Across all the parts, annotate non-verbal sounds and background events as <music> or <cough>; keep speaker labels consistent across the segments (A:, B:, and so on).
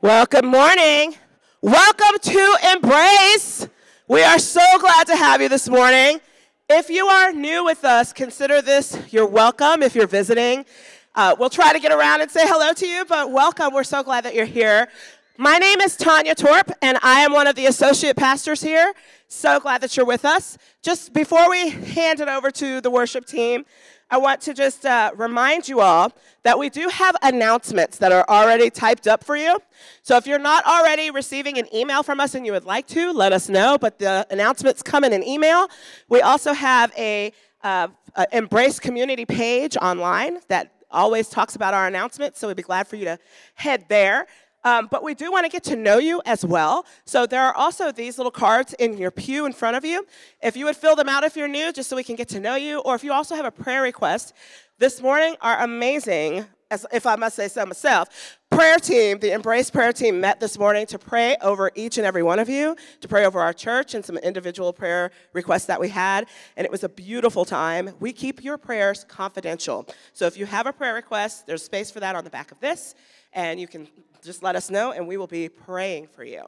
A: Well, good morning. Welcome to Embrace. We are so glad to have you this morning. If you are new with us, consider this you're welcome if you're visiting. Uh, we'll try to get around and say hello to you, but welcome. We're so glad that you're here. My name is Tanya Torp, and I am one of the associate pastors here. So glad that you're with us. Just before we hand it over to the worship team, I want to just uh, remind you all that we do have announcements that are already typed up for you. So if you're not already receiving an email from us and you would like to, let us know. But the announcements come in an email. We also have a, uh, a Embrace community page online that always talks about our announcements. So we'd be glad for you to head there. Um, but we do want to get to know you as well. So there are also these little cards in your pew in front of you. If you would fill them out if you're new, just so we can get to know you, or if you also have a prayer request, this morning our amazing, as if I must say so myself, prayer team, the Embrace prayer team, met this morning to pray over each and every one of you, to pray over our church and some individual prayer requests that we had. And it was a beautiful time. We keep your prayers confidential. So if you have a prayer request, there's space for that on the back of this and you can just let us know, and we will be praying for you.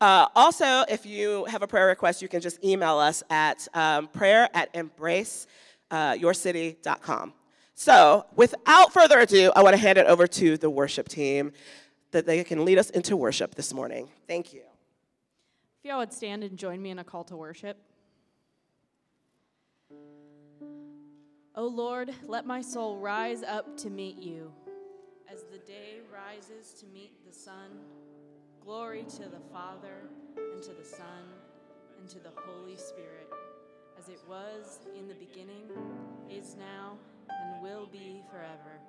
A: Uh, also, if you have a prayer request, you can just email us at um, prayer at embraceyourcity.com. Uh, so, without further ado, I want to hand it over to the worship team that they can lead us into worship this morning. Thank you.
B: If y'all would stand and join me in a call to worship. O Lord, let my soul rise up to meet you. Day rises to meet the sun, glory to the Father, and to the Son, and to the Holy Spirit, as it was in the beginning, is now, and will be forever.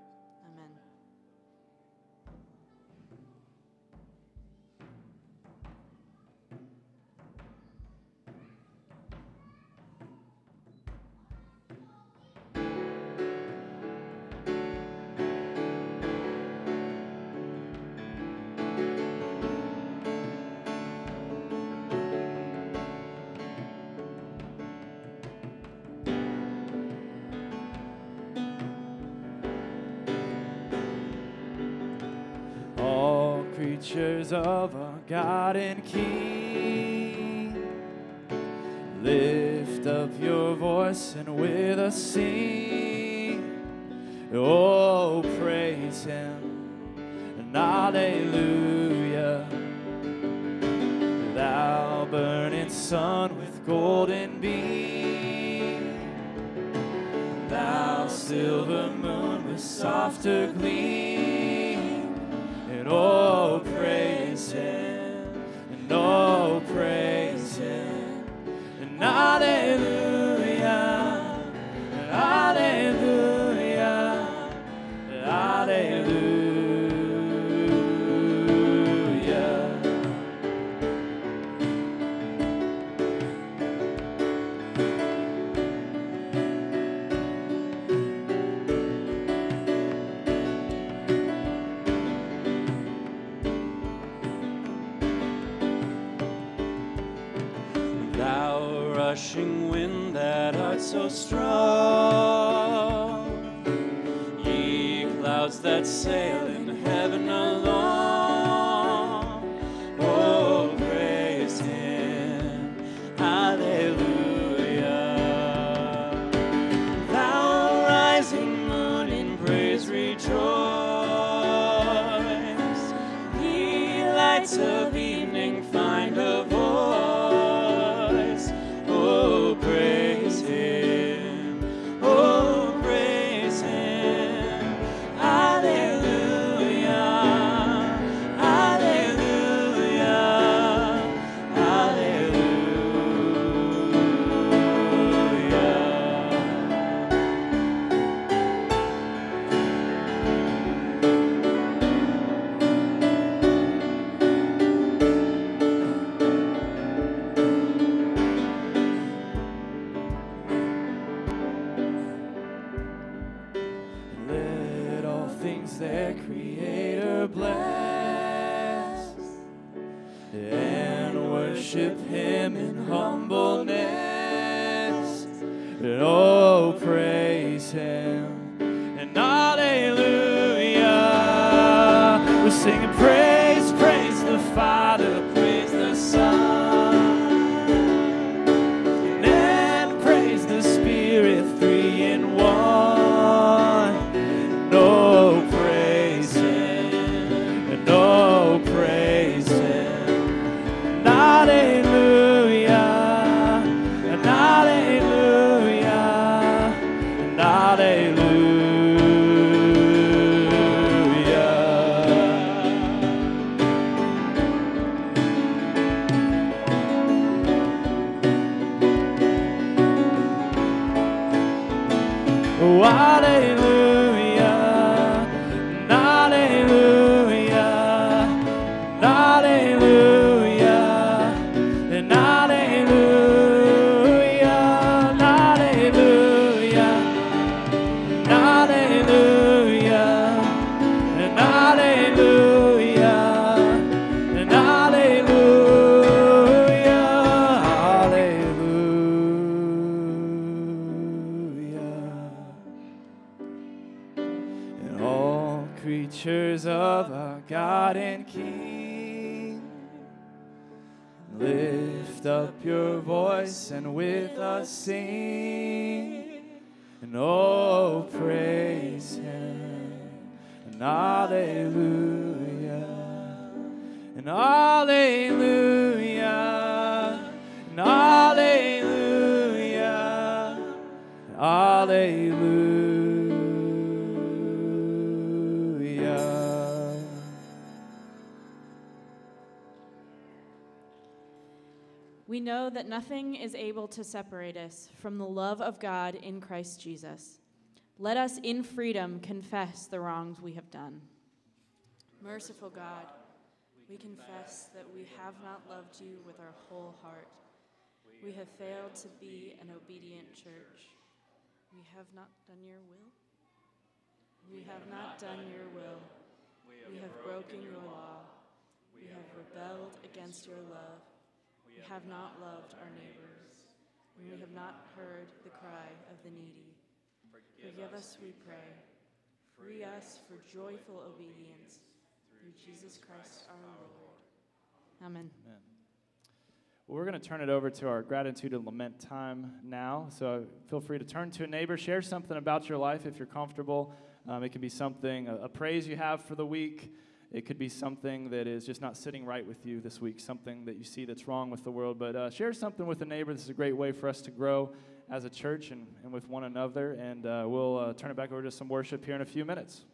C: Of our God and King. Lift up your voice and with us sing. Oh, praise Him and Alleluia. Thou burning sun with golden beam. Thou silver moon with softer gleam. And oh, praise Him, and oh, praise Him, and Hallelujah, and Hallelujah, strong, ye clouds that sail
B: that nothing is able to separate us from the love of God in Christ Jesus. Let us in freedom confess the wrongs we have done. Merciful God, we confess that we have not loved you with our whole heart. We have failed to be an obedient church. We have not done your will. We have not done your will. We have broken your law. We have rebelled against your love. We have not loved our neighbors. And we have not heard the cry of the needy. Forgive us, we pray. Free us for joyful obedience through Jesus Christ our Lord. Amen.
D: Well, we're going to turn it over to our gratitude and lament time now. So feel free to turn to a neighbor, share something about your life if you're comfortable. Um, it can be something, a, a praise you have for the week. It could be something that is just not sitting right with you this week, something that you see that's wrong with the world. But uh, share something with a neighbor. This is a great way for us to grow as a church and, and with one another. And uh, we'll uh, turn it back over to some worship here in a few minutes.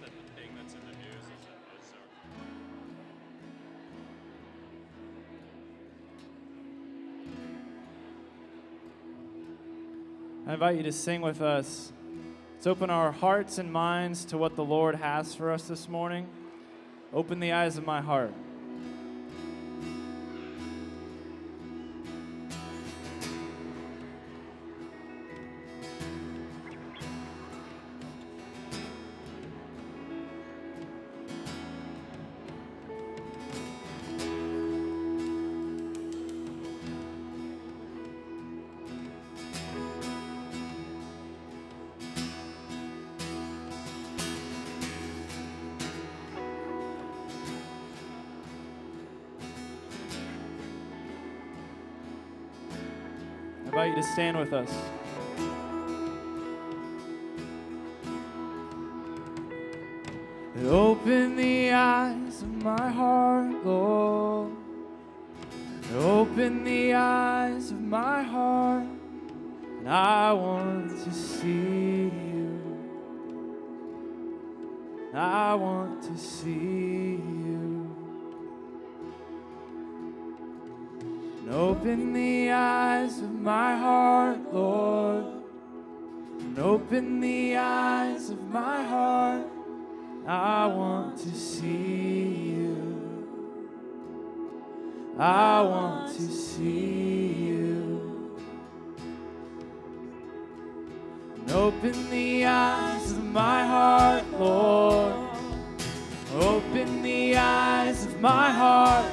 C: That the thing that's in the news is, is I invite you to sing with us. Let's open our hearts and minds to what the Lord has for us this morning. Open the eyes of my heart. Stand with us. And open the eyes of my heart, Lord. And open the eyes of my heart. I want to see you. I want to see you. And open the eyes of my heart, Lord. Open the eyes of my heart.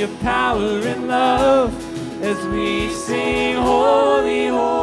C: Your power and love as we sing, Holy, Holy,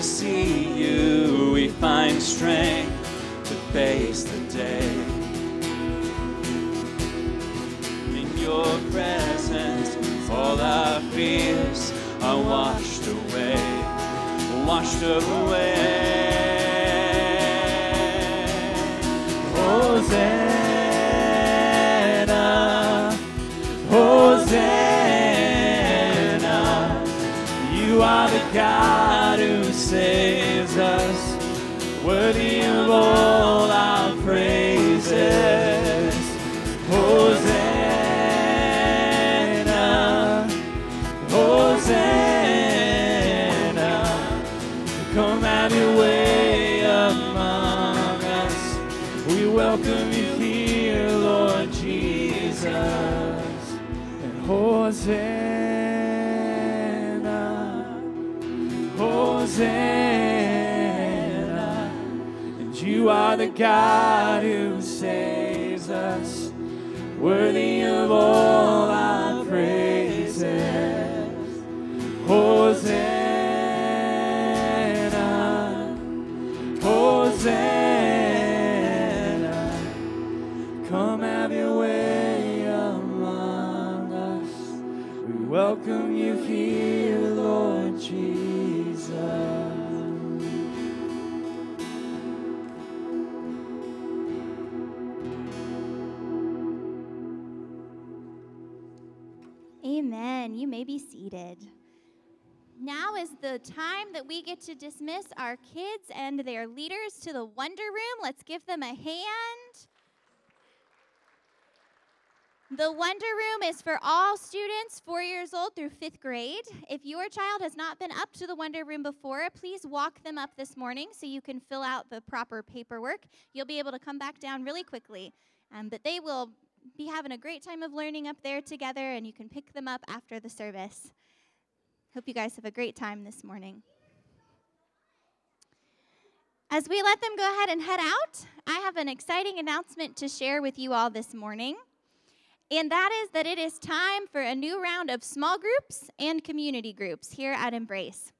C: to see you, we find strength to face the day. In your presence, all our fears are washed away, washed away. Hosanna, Hosanna, you are the God saves us, worthy of all. God who saves us, worthy of all
E: the time that we get to dismiss our kids and their leaders to the Wonder Room. Let's give them a hand. The Wonder Room is for all students four years old through fifth grade. If your child has not been up to the Wonder Room before, please walk them up this morning so you can fill out the proper paperwork. You'll be able to come back down really quickly. Um, but they will be having a great time of learning up there together, and you can pick them up after the service. Hope you guys have a great time this morning. As we let them go ahead and head out, I have an exciting announcement to share with you all this morning. And that is that it is time for a new round of small groups and community groups here at Embrace.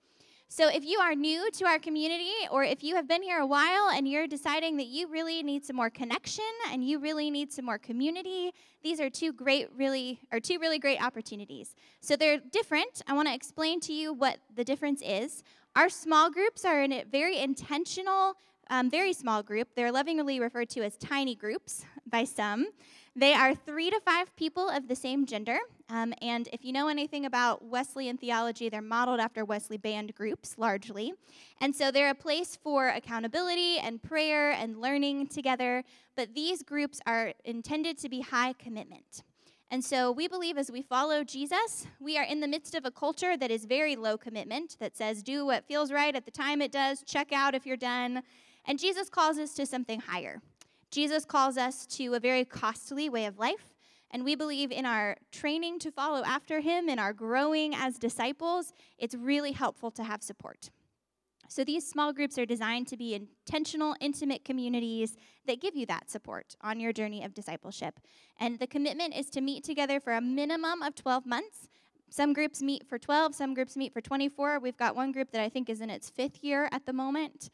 E: So, if you are new to our community, or if you have been here a while and you're deciding that you really need some more connection and you really need some more community, these are two great, really, or two really great opportunities. So, they're different. I want to explain to you what the difference is. Our small groups are in a very intentional, um, very small group. They're lovingly referred to as tiny groups by some. They are three to five people of the same gender. Um, and if you know anything about Wesleyan theology, they're modeled after Wesley band groups largely. And so they're a place for accountability and prayer and learning together. But these groups are intended to be high commitment. And so we believe as we follow Jesus, we are in the midst of a culture that is very low commitment, that says, do what feels right at the time it does, check out if you're done. And Jesus calls us to something higher. Jesus calls us to a very costly way of life. And we believe in our training to follow after him, in our growing as disciples, it's really helpful to have support. So these small groups are designed to be intentional, intimate communities that give you that support on your journey of discipleship. And the commitment is to meet together for a minimum of 12 months. Some groups meet for 12, some groups meet for 24. We've got one group that I think is in its fifth year at the moment.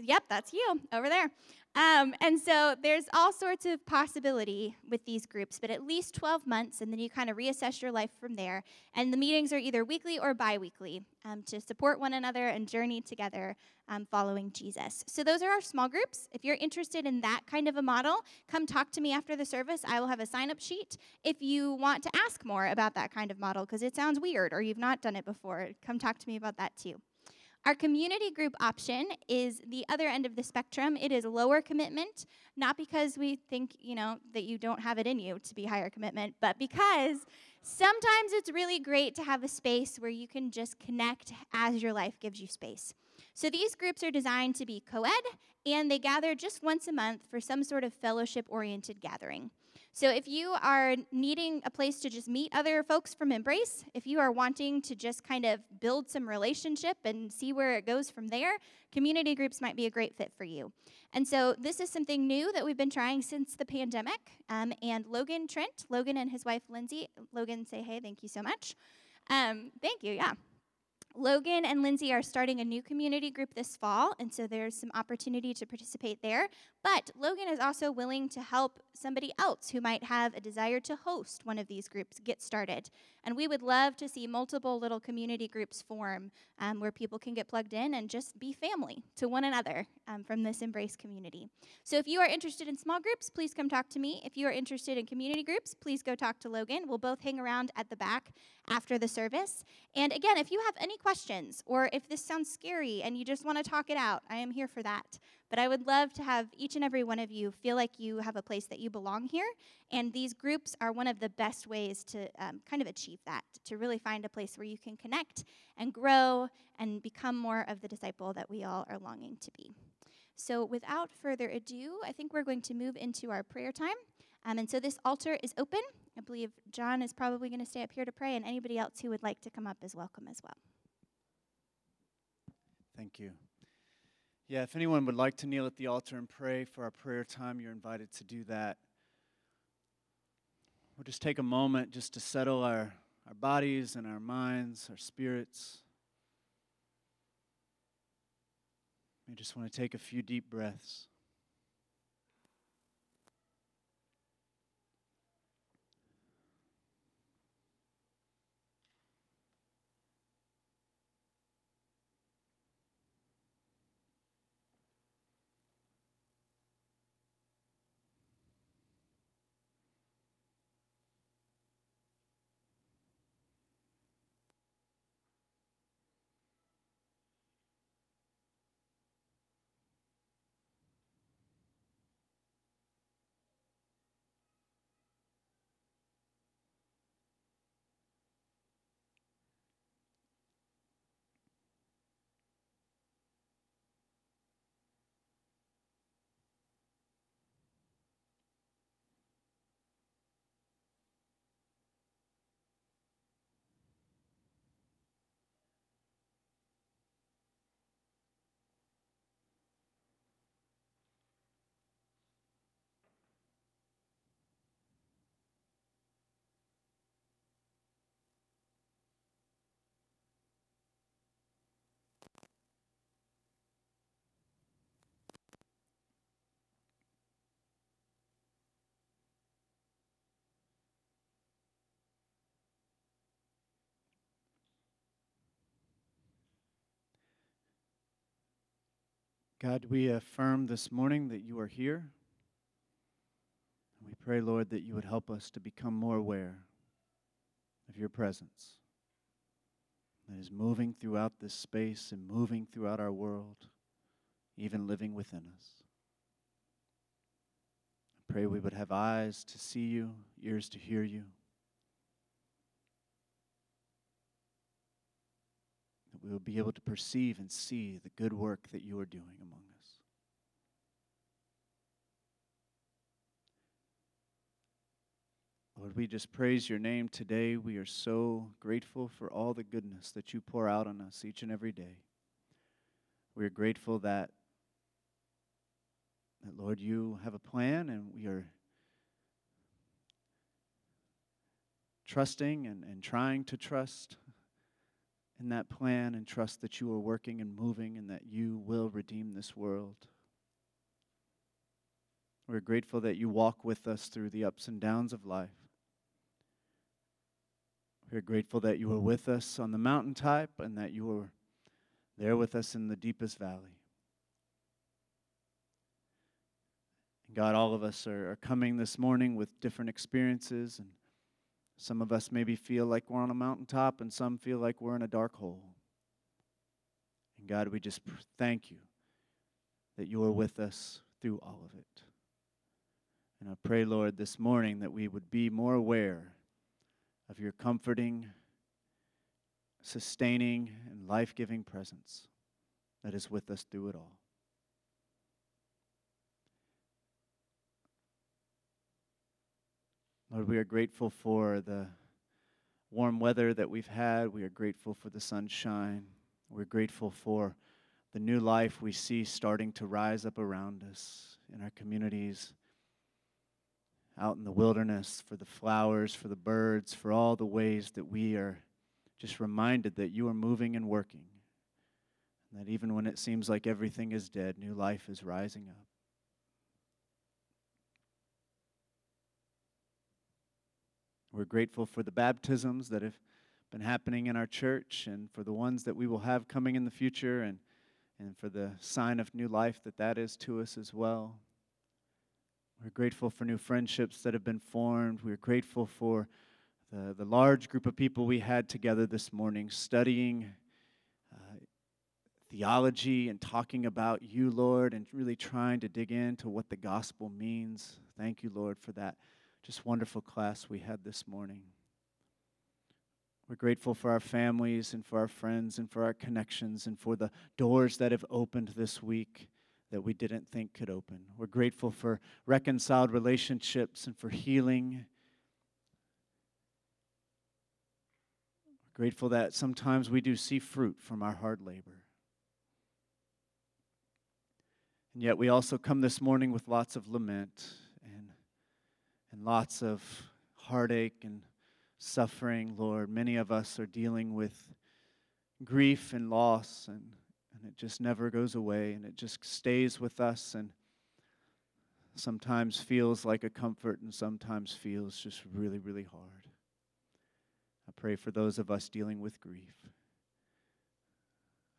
E: Yep, that's you over there. Um, and so there's all sorts of possibility with these groups, but at least 12 months, and then you kind of reassess your life from there. And the meetings are either weekly or bi weekly um, to support one another and journey together um, following Jesus. So those are our small groups. If you're interested in that kind of a model, come talk to me after the service. I will have a sign up sheet. If you want to ask more about that kind of model, because it sounds weird or you've not done it before, come talk to me about that too. Our community group option is the other end of the spectrum. It is lower commitment, not because we think, you know, that you don't have it in you to be higher commitment, but because sometimes it's really great to have a space where you can just connect as your life gives you space. So these groups are designed to be co ed, and they gather just once a month for some sort of fellowship oriented gathering. So if you are needing a place to just meet other folks from Embrace, if you are wanting to just kind of build some relationship and see where it goes from there, community groups might be a great fit for you. And so this is something new that we've been trying since the pandemic. Um, and Logan Trent, Logan and his wife Lindsay, Logan, say hey, thank you so much. Um, thank you, yeah. Logan and Lindsay are starting a new community group this fall, and so there's some opportunity to participate there. But Logan is also willing to help somebody else who might have a desire to host one of these groups get started. And we would love to see multiple little community groups form um, where people can get plugged in and just be family to one another um, from this Embrace community. So if you are interested in small groups, please come talk to me. If you are interested in community groups, please go talk to Logan. We'll both hang around at the back after the service. And again, if you have any questions or if this sounds scary and you just want to talk it out, I am here for that. But I would love to have each and every one of you feel like you have a place that you belong here. And these groups are one of the best ways to um, kind of achieve that, to really find a place where you can connect and grow and become more of the disciple that we all are longing to be. So, without further ado, I think we're going to move into our prayer time. Um, and so, this altar is open. I believe John is probably going to stay up here to pray, and anybody else who would like to come up is welcome as well.
D: Thank you. Yeah, if anyone would like to kneel at the altar and pray for our prayer time, you're invited to do that. We'll just take a moment just to settle our, our bodies and our minds, our spirits. We just want to take a few deep breaths. God, we affirm this morning that you are here. And we pray, Lord, that you would help us to become more aware of your presence that is moving throughout this space and moving throughout our world, even living within us. I pray we would have eyes to see you, ears to hear you. We will be able to perceive and see the good work that you are doing among us. Lord, we just praise your name today. We are so grateful for all the goodness that you pour out on us each and every day. We are grateful that, that Lord, you have a plan and we are trusting and, and trying to trust in that plan and trust that you are working and moving and that you will redeem this world. We're grateful that you walk with us through the ups and downs of life. We're grateful that you are with us on the mountaintop and that you are there with us in the deepest valley. God, all of us are, are coming this morning with different experiences and some of us maybe feel like we're on a mountaintop, and some feel like we're in a dark hole. And God, we just thank you that you are with us through all of it. And I pray, Lord, this morning that we would be more aware of your comforting, sustaining, and life giving presence that is with us through it all. Lord, we are grateful for the warm weather that we've had. We are grateful for the sunshine. We're grateful for the new life we see starting to rise up around us in our communities, out in the wilderness, for the flowers, for the birds, for all the ways that we are just reminded that you are moving and working. And that even when it seems like everything is dead, new life is rising up. We're grateful for the baptisms that have been happening in our church and for the ones that we will have coming in the future and, and for the sign of new life that that is to us as well. We're grateful for new friendships that have been formed. We're grateful for the, the large group of people we had together this morning studying uh, theology and talking about you, Lord, and really trying to dig into what the gospel means. Thank you, Lord, for that just wonderful class we had this morning. We're grateful for our families and for our friends and for our connections and for the doors that have opened this week that we didn't think could open. We're grateful for reconciled relationships and for healing. We're grateful that sometimes we do see fruit from our hard labor. And yet we also come this morning with lots of lament and, lots of heartache and suffering, Lord. Many of us are dealing with grief and loss, and, and it just never goes away, and it just stays with us, and sometimes feels like a comfort, and sometimes feels just really, really hard. I pray for those of us dealing with grief.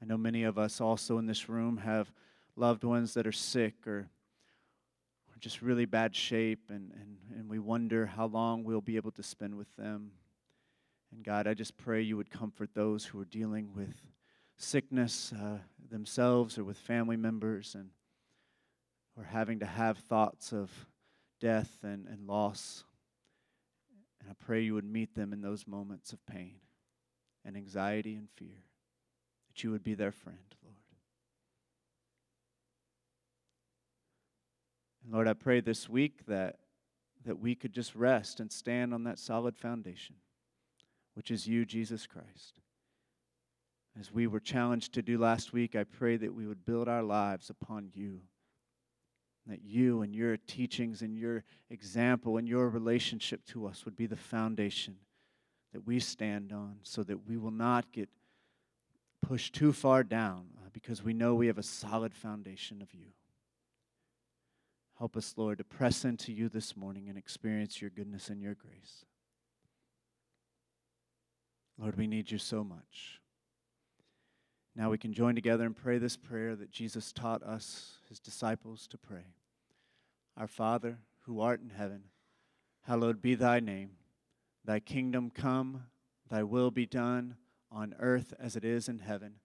D: I know many of us also in this room have loved ones that are sick or just really bad shape, and, and, and we wonder how long we'll be able to spend with them. And God, I just pray you would comfort those who are dealing with sickness uh, themselves or with family members and or having to have thoughts of death and, and loss. And I pray you would meet them in those moments of pain and anxiety and fear, that you would be their friend, Lord. I pray this week that, that we could just rest and stand on that solid foundation which is you, Jesus Christ. As we were challenged to do last week, I pray that we would build our lives upon you. That you and your teachings and your example and your relationship to us would be the foundation that we stand on so that we will not get pushed too far down uh, because we know we have a solid foundation of you. Help us, Lord, to press into you this morning and experience your goodness and your grace. Lord, we need you so much. Now we can join together and pray this prayer that Jesus taught us, his disciples, to pray. Our Father, who art in heaven, hallowed be thy name. Thy kingdom come, thy will be done on earth as it is in heaven.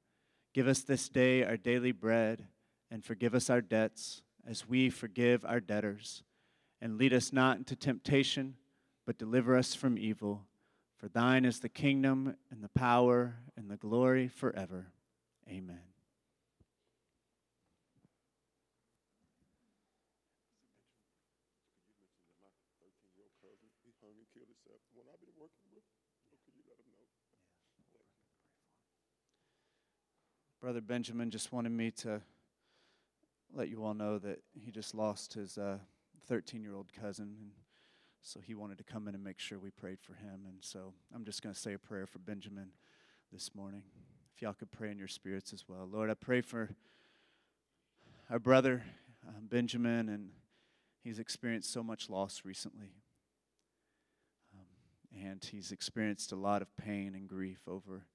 D: Give us this day our daily bread, and forgive us our debts as we forgive our debtors. And lead us not into temptation, but deliver us from evil. For thine is the kingdom and the power and the glory forever. Amen. Brother Benjamin just wanted me to let you all know that he just lost his 13 uh, year old cousin. And so he wanted to come in and make sure we prayed for him. And so I'm just going to say a prayer for Benjamin this morning. If y'all could pray in your spirits as well. Lord, I pray for our brother, um, Benjamin, and he's experienced so much loss recently. Um, and he's experienced a lot of pain and grief over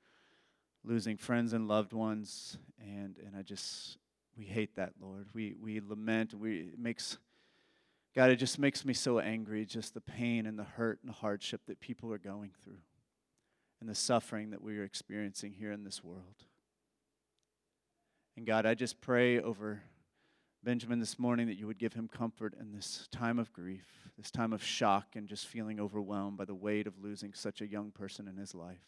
D: losing friends and loved ones. And, and I just, we hate that, Lord. We, we lament, we, it makes God, it just makes me so angry, just the pain and the hurt and the hardship that people are going through and the suffering that we are experiencing here in this world. And God, I just pray over Benjamin this morning that you would give him comfort in this time of grief, this time of shock, and just feeling overwhelmed by the weight of losing such a young person in his life.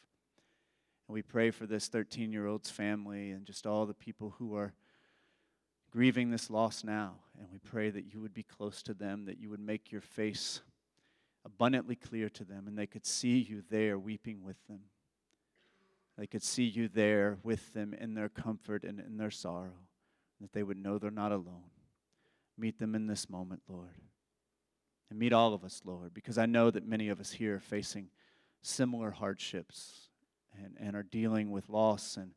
D: And we pray for this 13 year old's family and just all the people who are grieving this loss now. And we pray that you would be close to them, that you would make your face abundantly clear to them, and they could see you there weeping with them. They could see you there with them in their comfort and in their sorrow, that they would know they're not alone. Meet them in this moment, Lord. And meet all of us, Lord, because I know that many of us here are facing similar hardships and, and are dealing with loss and,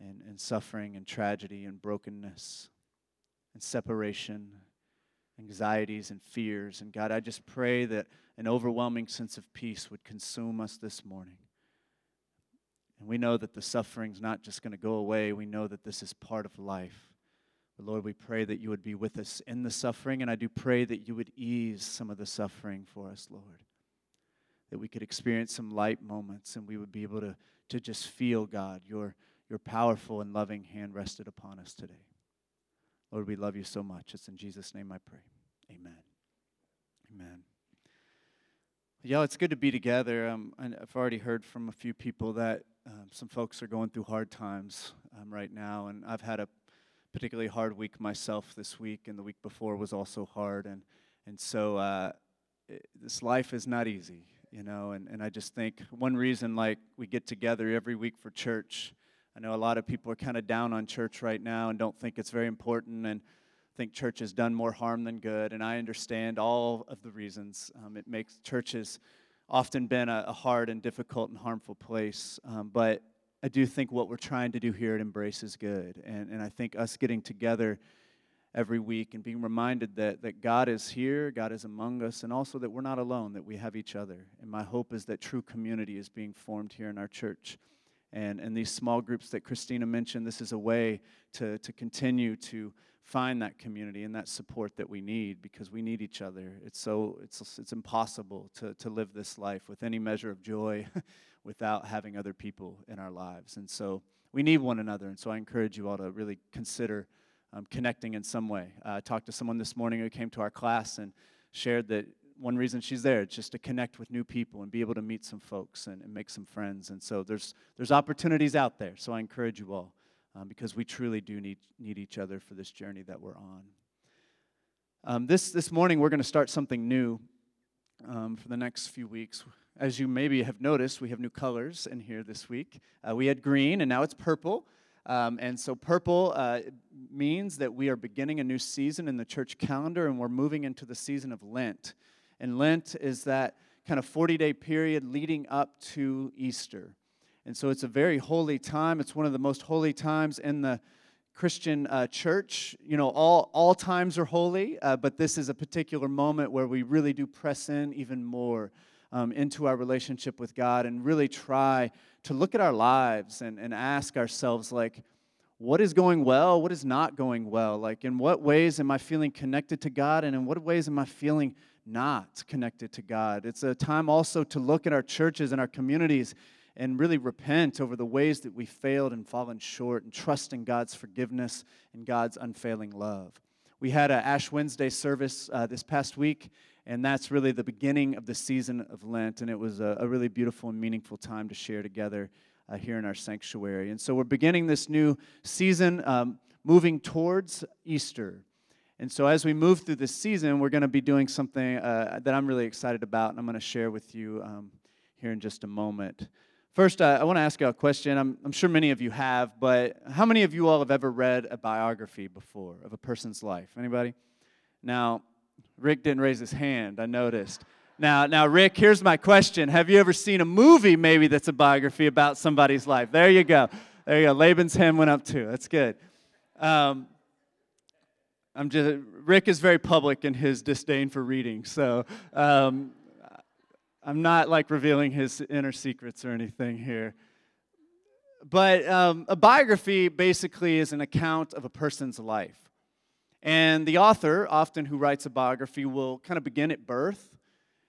D: and, and suffering and tragedy and brokenness and separation, anxieties and fears. And God, I just pray that an overwhelming sense of peace would consume us this morning. And we know that the suffering's not just going to go away. We know that this is part of life. But Lord, we pray that you would be with us in the suffering, and I do pray that you would ease some of the suffering for us, Lord. That we could experience some light moments and we would be able to, to just feel, God, your, your powerful and loving hand rested upon us today. Lord, we love you so much. It's in Jesus' name I pray. Amen. Amen. Yeah, it's good to be together. Um, I've already heard from a few people that um, some folks are going through hard times um, right now, and I've had a particularly hard week myself this week, and the week before was also hard, and and so uh, it, this life is not easy, you know. And and I just think one reason like we get together every week for church I know a lot of people are kind of down on church right now and don't think it's very important. And think church has done more harm than good, and I understand all of the reasons. Um, it makes churches often been a, a, hard and difficult and harmful place. Um, but I do think what we're trying to do here at Embrace is good. And, and I think us getting together every week and being reminded that, that God is here, God is among us, and also that we're not alone, that we have each other. And my hope is that true community is being formed here in our church. And, and these small groups that Christina mentioned, this is a way to, to continue to find that community and that support that we need because we need each other. It's so it's it's impossible to to live this life with any measure of joy <laughs> without having other people in our lives. And so we need one another. And so I encourage you all to really consider um, connecting in some way. Uh, I talked to someone this morning who came to our class and shared that one reason she's there is just to connect with new people and be able to meet some folks and, and make some friends. And so there's there's opportunities out there. So I encourage you all um, because we truly do need, need each other for this journey that we're on. Um, this, this morning, we're going to start something new um, for the next few weeks. As you maybe have noticed, we have new colors in here this week. Uh, we had green, and now it's purple. Um, and so, purple uh, means that we are beginning a new season in the church calendar, and we're moving into the season of Lent. And Lent is that kind of 40 day period leading up to Easter. And so it's a very holy time. It's one of the most holy times in the Christian uh, church. You know, all, all times are holy, uh, but this is a particular moment where we really do press in even more um, into our relationship with God and really try to look at our lives and, and ask ourselves, like, what is going well? What is not going well? Like, in what ways am I feeling connected to God? And in what ways am I feeling not connected to God? It's a time also to look at our churches and our communities and really repent over the ways that we failed and fallen short and trust in God's forgiveness and God's unfailing love. We had an Ash Wednesday service uh, this past week, and that's really the beginning of the season of Lent, and it was a, a really beautiful and meaningful time to share together uh, here in our sanctuary. And so we're beginning this new season, um, moving towards Easter. And so, as we move through this season, we're going to be doing something uh, that I'm really excited about, and I'm going to share with you um, here in just a moment. First, uh, I want to ask you a question. I'm, I'm sure many of you have, but how many of you all have ever read a biography before of a person's life? Anybody? Now, Rick didn't raise his hand, I noticed. Now, now, Rick, here's my question. Have you ever seen a movie maybe that's a biography about somebody's life? There you go. There you go. Laban's hand went up too. That's good. Um, I'm just Rick is very public in his disdain for reading, so um, I'm not like revealing his inner secrets or anything here. But um, a biography basically is an account of a person's life. And the author, often who writes a biography, will kind of begin at birth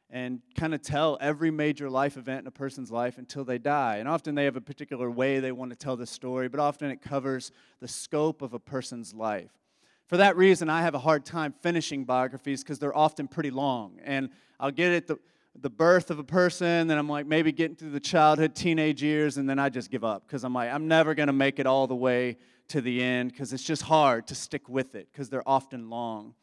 D: and kind of tell every major life event in a person's life until they die. And often they have a particular way they want to tell the story, but often it covers the scope of a person's life. For that reason, I have a hard time finishing biographies because they're often pretty long. And I'll get it. The, the birth of a person, then I'm like maybe getting through the childhood, teenage years, and then I just give up because I'm like, I'm never going to make it all the way to the end because it's just hard to stick with it because they're often long.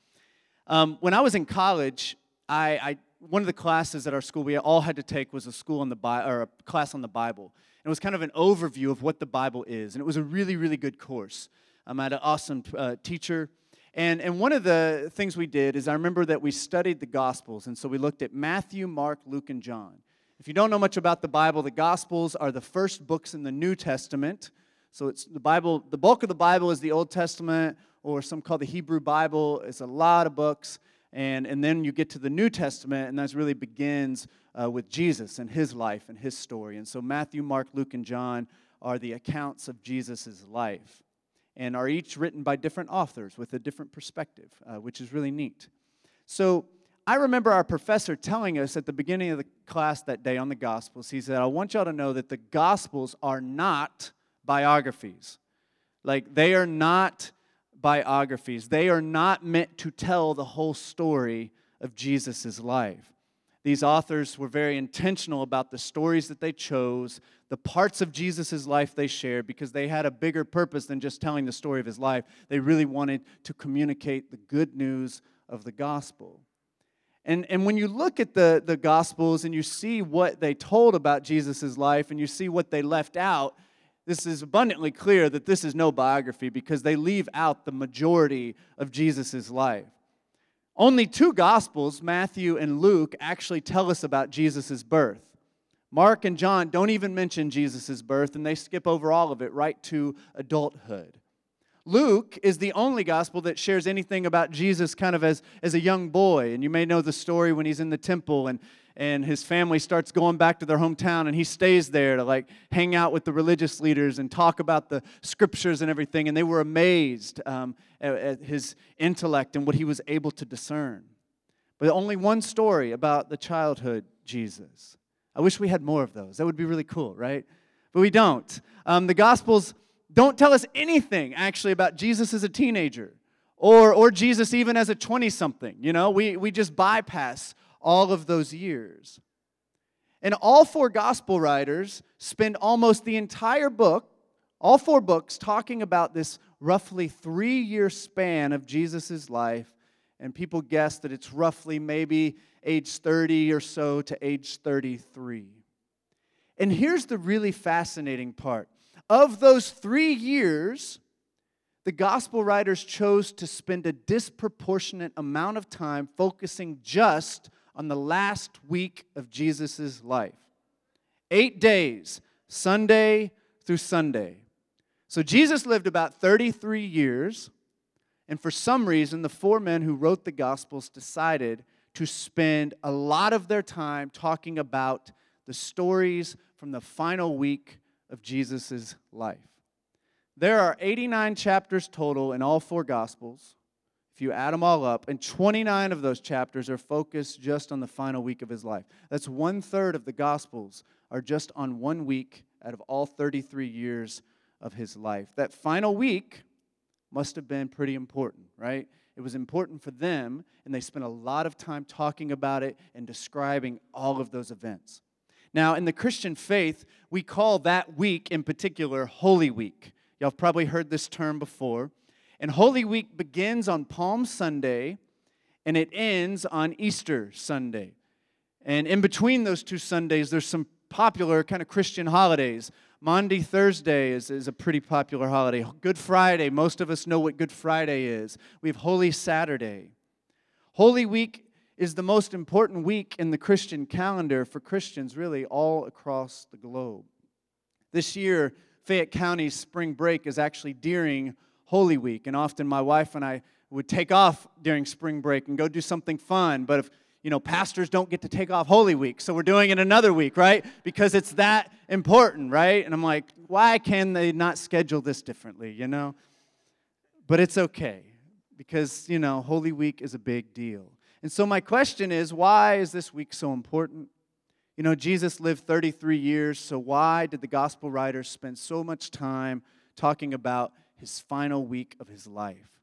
D: Um, when I was in college, I, I, one of the classes at our school we all had to take was a school on the Bi- or a class on the Bible. And it was kind of an overview of what the Bible is, and it was a really, really good course. Um, I had an awesome uh, teacher and, and one of the things we did is I remember that we studied the Gospels. And so we looked at Matthew, Mark, Luke, and John. If you don't know much about the Bible, the Gospels are the first books in the New Testament. So it's the Bible, the bulk of the Bible is the Old Testament, or some call the Hebrew Bible. It's a lot of books. And, and then you get to the New Testament, and that really begins uh, with Jesus and his life and his story. And so Matthew, Mark, Luke, and John are the accounts of Jesus' life and are each written by different authors with a different perspective, uh, which is really neat. So I remember our professor telling us at the beginning of the class that day on the Gospels, he said, I want y'all to know that the Gospels are not biographies. Like, they are not biographies. They are not meant to tell the whole story of Jesus' life. These authors were very intentional about the stories that they chose, the parts of Jesus' life they shared, because they had a bigger purpose than just telling the story of his life. They really wanted to communicate the good news of the gospel. And, and when you look at the, the Gospels and you see what they told about Jesus' life and you see what they left out, this is abundantly clear that this is no biography because they leave out the majority of Jesus' life. Only two Gospels, Matthew and Luke, actually tell us about Jesus' birth. Mark and John don't even mention Jesus' birth, and they skip over all of it right to adulthood. Luke is the only gospel that shares anything about Jesus kind of as, as a young boy. And you may know the story when he's in the temple and, and his family starts going back to their hometown and he stays there to like hang out with the religious leaders and talk about the scriptures and everything. And they were amazed um, at, at his intellect and what he was able to discern. But only one story about the childhood Jesus. I wish we had more of those. That would be really cool, right? But we don't. Um, the Gospels don't tell us anything actually about Jesus as a teenager or, or Jesus even as a 20 something. You know, we, we just bypass all of those years. And all four gospel writers spend almost the entire book, all four books, talking about this roughly three year span of Jesus' life. And people guess that it's roughly maybe age 30 or so to age 33. And here's the really fascinating part of those three years, the gospel writers chose to spend a disproportionate amount of time focusing just on the last week of Jesus' life. Eight days, Sunday through Sunday. So Jesus lived about 33 years, and for some reason, the four men who wrote the Gospels decided to spend a lot of their time talking about the stories from the final week of Jesus' life. There are 89 chapters total in all four Gospels, you add them all up, and 29 of those chapters are focused just on the final week of his life. That's one third of the Gospels are just on one week out of all 33 years of his life. That final week must have been pretty important, right? It was important for them, and they spent a lot of time talking about it and describing all of those events. Now, in the Christian faith, we call that week in particular Holy Week. Y'all have probably heard this term before. And Holy Week begins on Palm Sunday and it ends on Easter Sunday. And in between those two Sundays, there's some popular kind of Christian holidays. Maundy Thursday is, is a pretty popular holiday. Good Friday, most of us know what Good Friday is. We have Holy Saturday. Holy Week is the most important week in the Christian calendar for Christians, really, all across the globe. This year, Fayette County's spring break is actually during Holy Week, and often my wife and I would take off during spring break and go do something fun. But if you know, pastors don't get to take off Holy Week, so we're doing it another week, right? Because it's that important, right? And I'm like, why can they not schedule this differently, you know? But it's okay because, you know, Holy Week is a big deal. And so, my question is why is this week so important? You know, Jesus lived 33 years, so why did the gospel writers spend so much time talking about his final week of his life?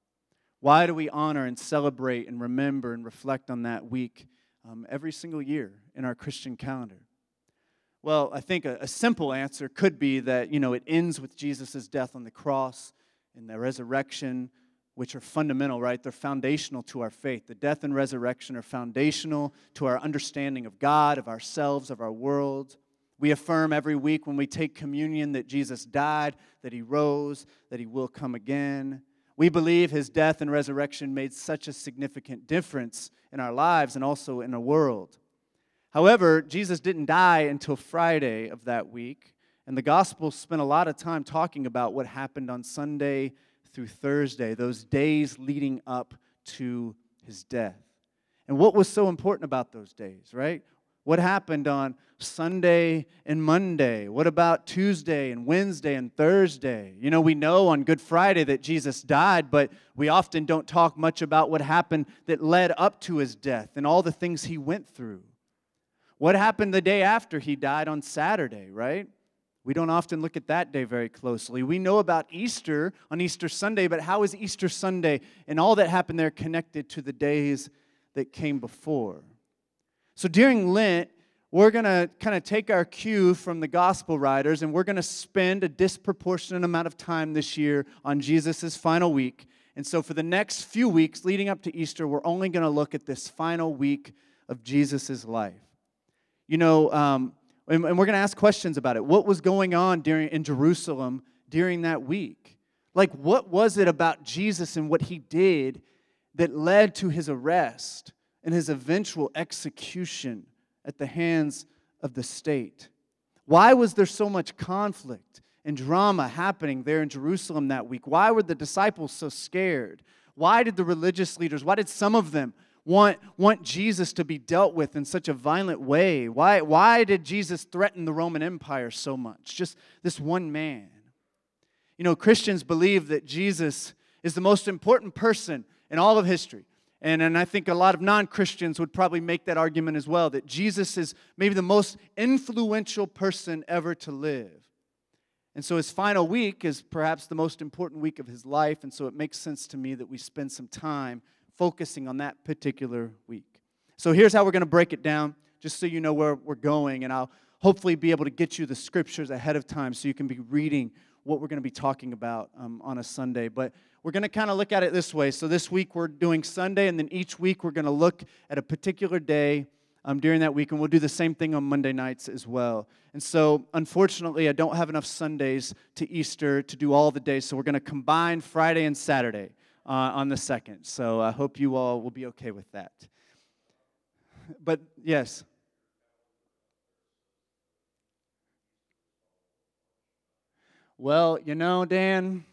D: Why do we honor and celebrate and remember and reflect on that week um, every single year in our Christian calendar? Well, I think a, a simple answer could be that, you know, it ends with Jesus' death on the cross and the resurrection which are fundamental, right? They're foundational to our faith. The death and resurrection are foundational to our understanding of God, of ourselves, of our world. We affirm every week when we take communion that Jesus died, that he rose, that he will come again. We believe his death and resurrection made such a significant difference in our lives and also in the world. However, Jesus didn't die until Friday of that week, and the Gospels spent a lot of time talking about what happened on Sunday through Thursday, those days leading up to his death. And what was so important about those days, right? What happened on Sunday and Monday? What about Tuesday and Wednesday and Thursday? You know, we know on Good Friday that Jesus died, but we often don't talk much about what happened that led up to his death and all the things he went through. What happened the day after he died on Saturday, right? We don't often look at that day very closely. We know about Easter on Easter Sunday, but how is Easter Sunday and all that happened there connected to the days that came before? So during Lent, we're going to kind of take our cue from the gospel writers and we're going to spend a disproportionate amount of time this year on Jesus' final week. And so for the next few weeks leading up to Easter, we're only going to look at this final week of Jesus' life. You know, um, And, and we're going to ask questions about it. What was going on during, in Jerusalem during that week? Like, what was it about Jesus and what he did that led to his arrest and his eventual execution at the hands of the state? Why was there so much conflict and drama happening there in Jerusalem that week? Why were the disciples so scared? Why did the religious leaders, why did some of them want, want Jesus to be dealt with in such a violent way? Why, why did Jesus threaten the Roman Empire so much? Just this one man. You know, Christians believe that Jesus is the most important person in all of history. And, and I think a lot of non Christians would probably make that argument as well that Jesus is maybe the most influential person ever to live. And so his final week is perhaps the most important week of his life. And so it makes sense to me that we spend some time focusing on that particular week. So here's how we're going to break it down, just so you know where we're going. And I'll hopefully be able to get you the scriptures ahead of time so you can be reading what we're going to be talking about um, on a Sunday. But we're going to kind of look at it this way. So this week we're doing Sunday, and then each week we're going to look at a particular day um, during that week, and we'll do the same thing on Monday nights as well. And so, unfortunately, I don't have enough Sundays to Easter to do all the days, so we're going to combine Friday and Saturday uh, on the second. So I hope you all will be okay with that. But yes. Well, you know, Dan,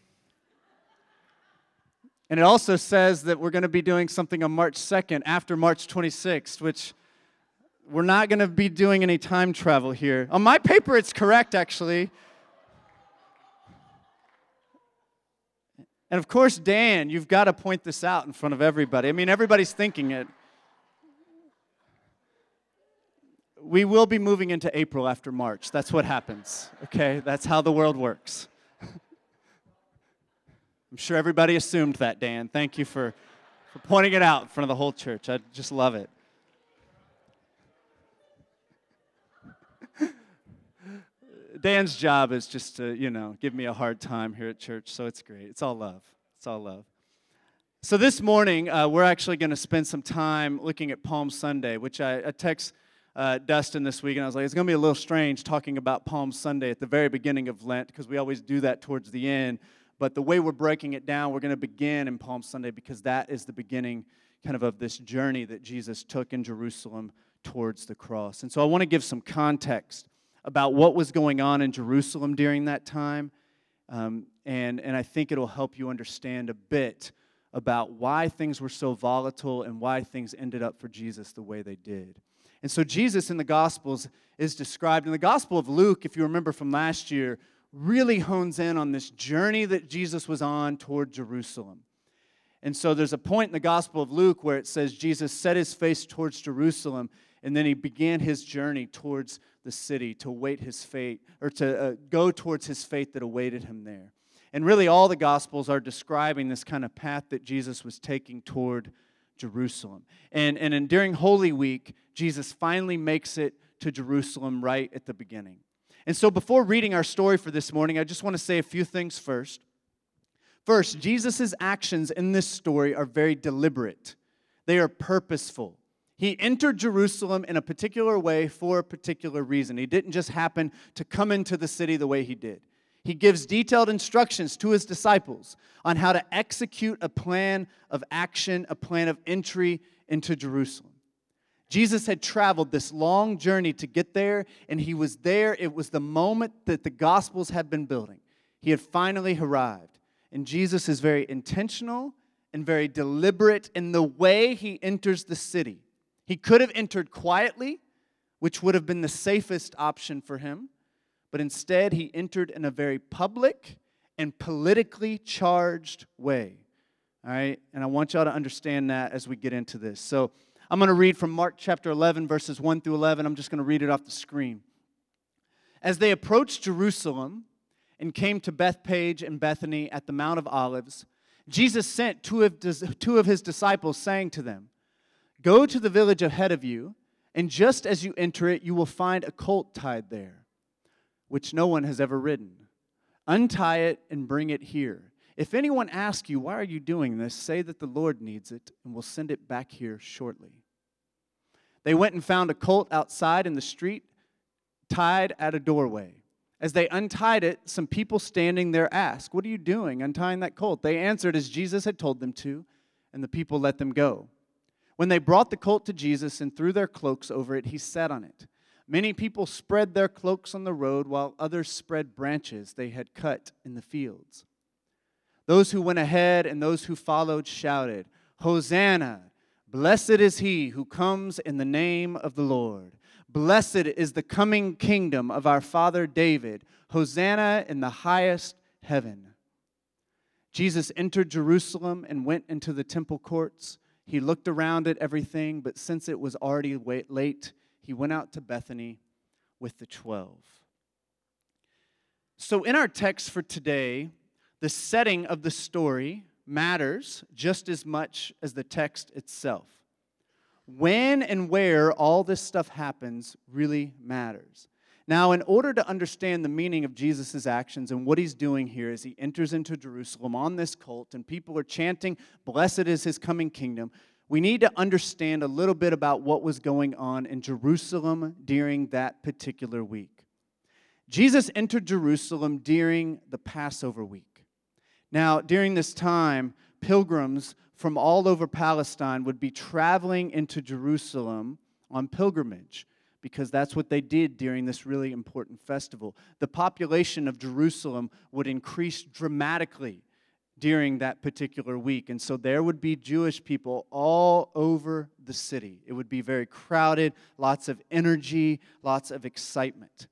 D: and it also says that we're going to be doing something on March 2nd after March 26th, which we're not going to be doing any time travel here. On my paper, it's correct, actually. And of course, Dan, you've got to point this out in front of everybody. I mean, everybody's thinking it. We will be moving into April after March. That's what happens, okay? That's how the world works. I'm sure everybody assumed that, Dan. Thank you for, for pointing it out in front of the whole church. I just love it. Dan's job is just to, you know, give me a hard time here at church, so it's great. It's all love. It's all love. So this morning, uh, we're actually going to spend some time looking at Palm Sunday, which I, I text uh, Dustin this week, and I was like, it's going to be a little strange talking about Palm Sunday at the very beginning of Lent, because we always do that towards the end. But the way we're breaking it down, we're going to begin in Palm Sunday because that is the beginning kind of of this journey that Jesus took in Jerusalem towards the cross. And so I want to give some context about what was going on in Jerusalem during that time. Um, and, and I think it'll help you understand a bit about why things were so volatile and why things ended up for Jesus the way they did. And so, Jesus in the Gospels is described. In the Gospel of Luke, if you remember from last year, really hones in on this journey that Jesus was on toward Jerusalem. And so, there's a point in the Gospel of Luke where it says Jesus set his face towards Jerusalem and then he began his journey towards the city to wait his fate, or to uh, go towards his fate that awaited him there. And really, all the Gospels are describing this kind of path that Jesus was taking toward Jerusalem. And, and in, during Holy Week, Jesus finally makes it to Jerusalem right at the beginning. And so, before reading our story for this morning, I just want to say a few things first. First, Jesus' actions in this story are very deliberate, they are purposeful. He entered Jerusalem in a particular way for a particular reason. He didn't just happen to come into the city the way he did. He gives detailed instructions to his disciples on how to execute a plan of action, a plan of entry into Jerusalem. Jesus had traveled this long journey to get there, and he was there. It was the moment that the Gospels had been building. He had finally arrived. And Jesus is very intentional and very deliberate in the way he enters the city. He could have entered quietly, which would have been the safest option for him, but instead he entered in a very public and politically charged way. All right? And I want y'all to understand that as we get into this. So I'm going to read from Mark chapter 11, verses 1 through 11. I'm just going to read it off the screen. As they approached Jerusalem and came to Bethphage and Bethany at the Mount of Olives, Jesus sent two of, two of his disciples, saying to them, Go to the village ahead of you, and just as you enter it, you will find a colt tied there, which no one has ever ridden. Untie it and bring it here. If anyone asks you, Why are you doing this? say that the Lord needs it, and we'll send it back here shortly. They went and found a colt outside in the street, tied at a doorway. As they untied it, some people standing there asked, What are you doing untying that colt? They answered as Jesus had told them to, and the people let them go. When they brought the colt to Jesus and threw their cloaks over it, he sat on it. Many people spread their cloaks on the road, while others spread branches they had cut in the fields. Those who went ahead and those who followed shouted, Hosanna! Blessed is he who comes in the name of the Lord. Blessed is the coming kingdom of our father David. Hosanna in the highest heaven. Jesus entered Jerusalem and went into the temple courts. He looked around at everything, but since it was already late, he went out to Bethany with the twelve. So, in our text for today, the setting of the story matters just as much as the text itself. When and where all this stuff happens really matters. Now, in order to understand the meaning of Jesus' actions and what he's doing here as he enters into Jerusalem on this colt and people are chanting, Blessed is his coming kingdom, we need to understand a little bit about what was going on in Jerusalem during that particular week. Jesus entered Jerusalem during the Passover week. Now, during this time, pilgrims from all over Palestine would be traveling into Jerusalem on pilgrimage because that's what they did during this really important festival. The population of Jerusalem would increase dramatically during that particular week. And so there would be Jewish people all over the city. It would be very crowded, lots of energy, lots of excitement.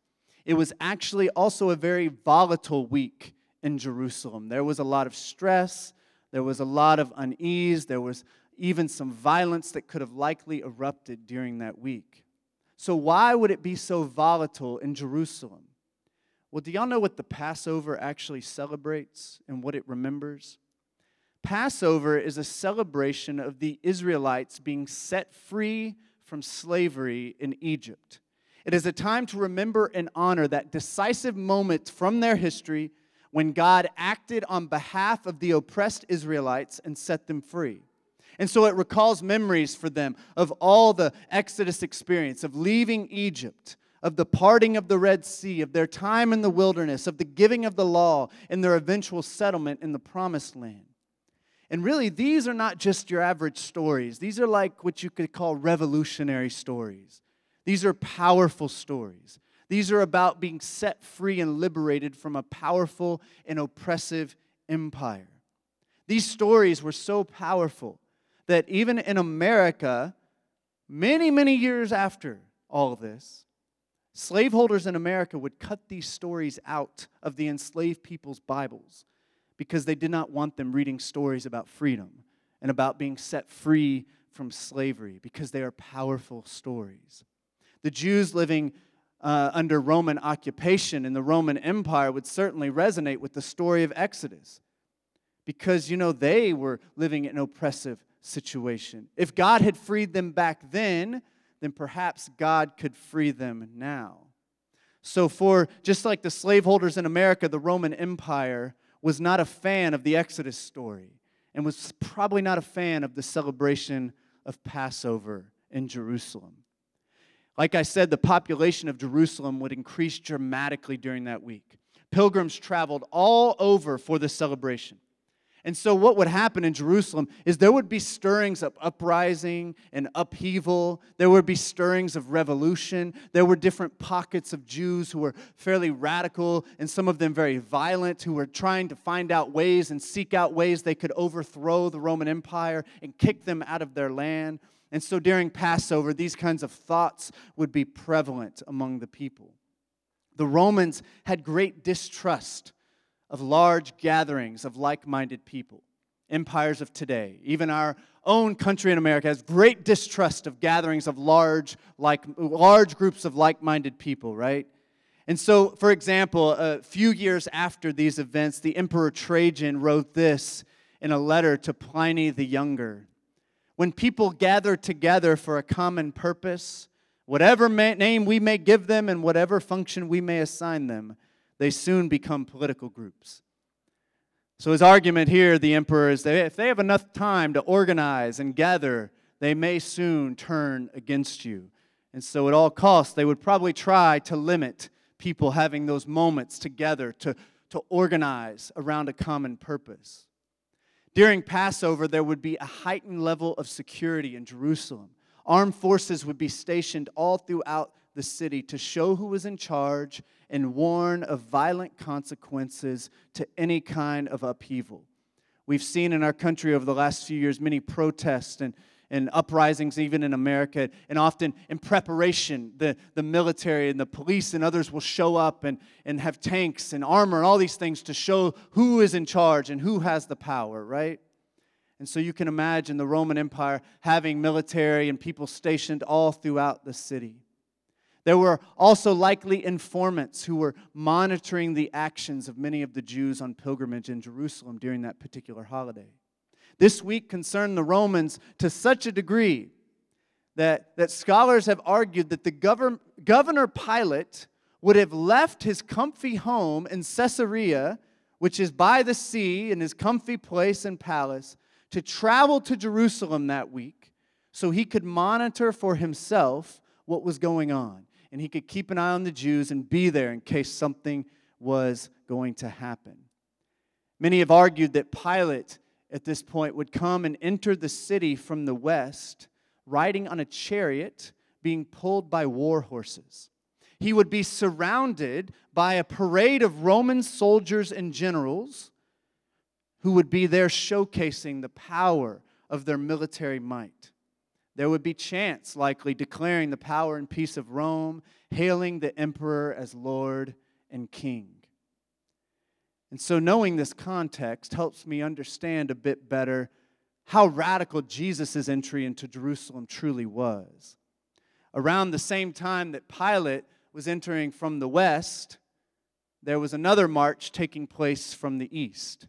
D: It was actually also a very volatile week in Jerusalem. There was a lot of stress, there was a lot of unease, there was even some violence that could have likely erupted during that week. So, why would it be so volatile in Jerusalem? Well, do y'all know what the Passover actually celebrates and what it remembers? Passover is a celebration of the Israelites being set free from slavery in Egypt. It is a time to remember and honor that decisive moment from their history when God acted on behalf of the oppressed Israelites and set them free. And so it recalls memories for them of all the Exodus experience, of leaving Egypt, of the parting of the Red Sea, of their time in the wilderness, of the giving of the law, and their eventual settlement in the promised land. And really, these are not just your average stories. These are like what you could call revolutionary stories. These are powerful stories. These are about being set free and liberated from a powerful and oppressive empire. These stories were so powerful that even in America, many, many years after all this, Slaveholders in America would cut these stories out of the enslaved people's Bibles because they did not want them reading stories about freedom and about being set free from slavery because they are powerful stories. The Jews living uh, under Roman occupation in the Roman Empire would certainly resonate with the story of Exodus because, you know, they were living in an oppressive situation. If God had freed them back then, then perhaps God could free them now. So, for just like the slaveholders in America, the Roman Empire was not a fan of the Exodus story and was probably not a fan of the celebration of Passover in Jerusalem. Like I said, the population of Jerusalem would increase dramatically during that week. Pilgrims traveled all over for the celebration. And so, what would happen in Jerusalem is there would be stirrings of uprising and upheaval. There would be stirrings of revolution. There were different pockets of Jews who were fairly radical and some of them very violent, who were trying to find out ways and seek out ways they could overthrow the Roman Empire and kick them out of their land. And so, during Passover, these kinds of thoughts would be prevalent among the people. The Romans had great distrust of large gatherings of like minded people. Empires of today, even our own country in America, has great distrust of gatherings of large, like, large groups of like minded people, right? And so, for example, a few years after these events, the Emperor Trajan wrote this in a letter to Pliny the Younger. When people gather together for a common purpose, whatever name we may give them and whatever function we may assign them, they soon become political groups. So his argument here, the emperor, is that if they have enough time to organize and gather, they may soon turn against you. And so, at all costs, they would probably try to limit people having those moments together to, to organize around a common purpose. During Passover, there would be a heightened level of security in Jerusalem. Armed forces would be stationed all throughout the city to show who was in charge and warn of violent consequences to any kind of upheaval. We've seen in our country over the last few years many protests and, and uprisings, even in America, and often in preparation, the, the military and the police and others will show up and, and have tanks and armor and all these things to show who is in charge and who has the power, right? And so you can imagine the Roman Empire having military and people stationed all throughout the city. There were also likely informants who were monitoring the actions of many of the Jews on pilgrimage in Jerusalem during that particular holiday. This week concerned the Romans to such a degree that, that scholars have argued that the govern, governor Pilate would have left his comfy home in Caesarea, which is by the sea, in his comfy place and palace, to travel to Jerusalem that week so he could monitor for himself what was going on. And he could keep an eye on the Jews and be there in case something was going to happen. Many have argued that Pilate at this point would come and enter the city from the west, riding on a chariot being pulled by war horses. He would be surrounded by a parade of Roman soldiers and generals who would be there showcasing the power of their military might. There would be chants likely declaring the power and peace of Rome, hailing the emperor as Lord and King. And so, knowing this context helps me understand a bit better how radical Jesus' entry into Jerusalem truly was. Around the same time that Pilate was entering from the west, there was another march taking place from the east.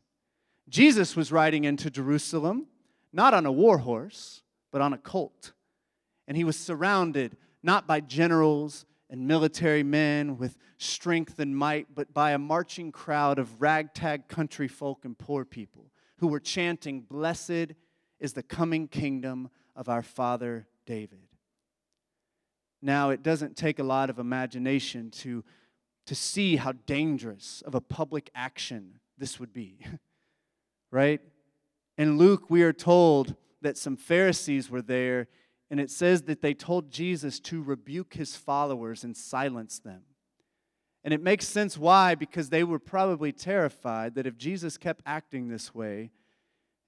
D: Jesus was riding into Jerusalem, not on a war horse, but on a colt. And he was surrounded not by generals and military men with strength and might, but by a marching crowd of ragtag country folk and poor people who were chanting, Blessed is the coming kingdom of our father David. Now, it doesn't take a lot of imagination to, to see how dangerous of a public action this would be. <laughs> right? In Luke, we are told that some Pharisees were there, and it says that they told Jesus to rebuke his followers and silence them. And it makes sense why, because they were probably terrified that if Jesus kept acting this way,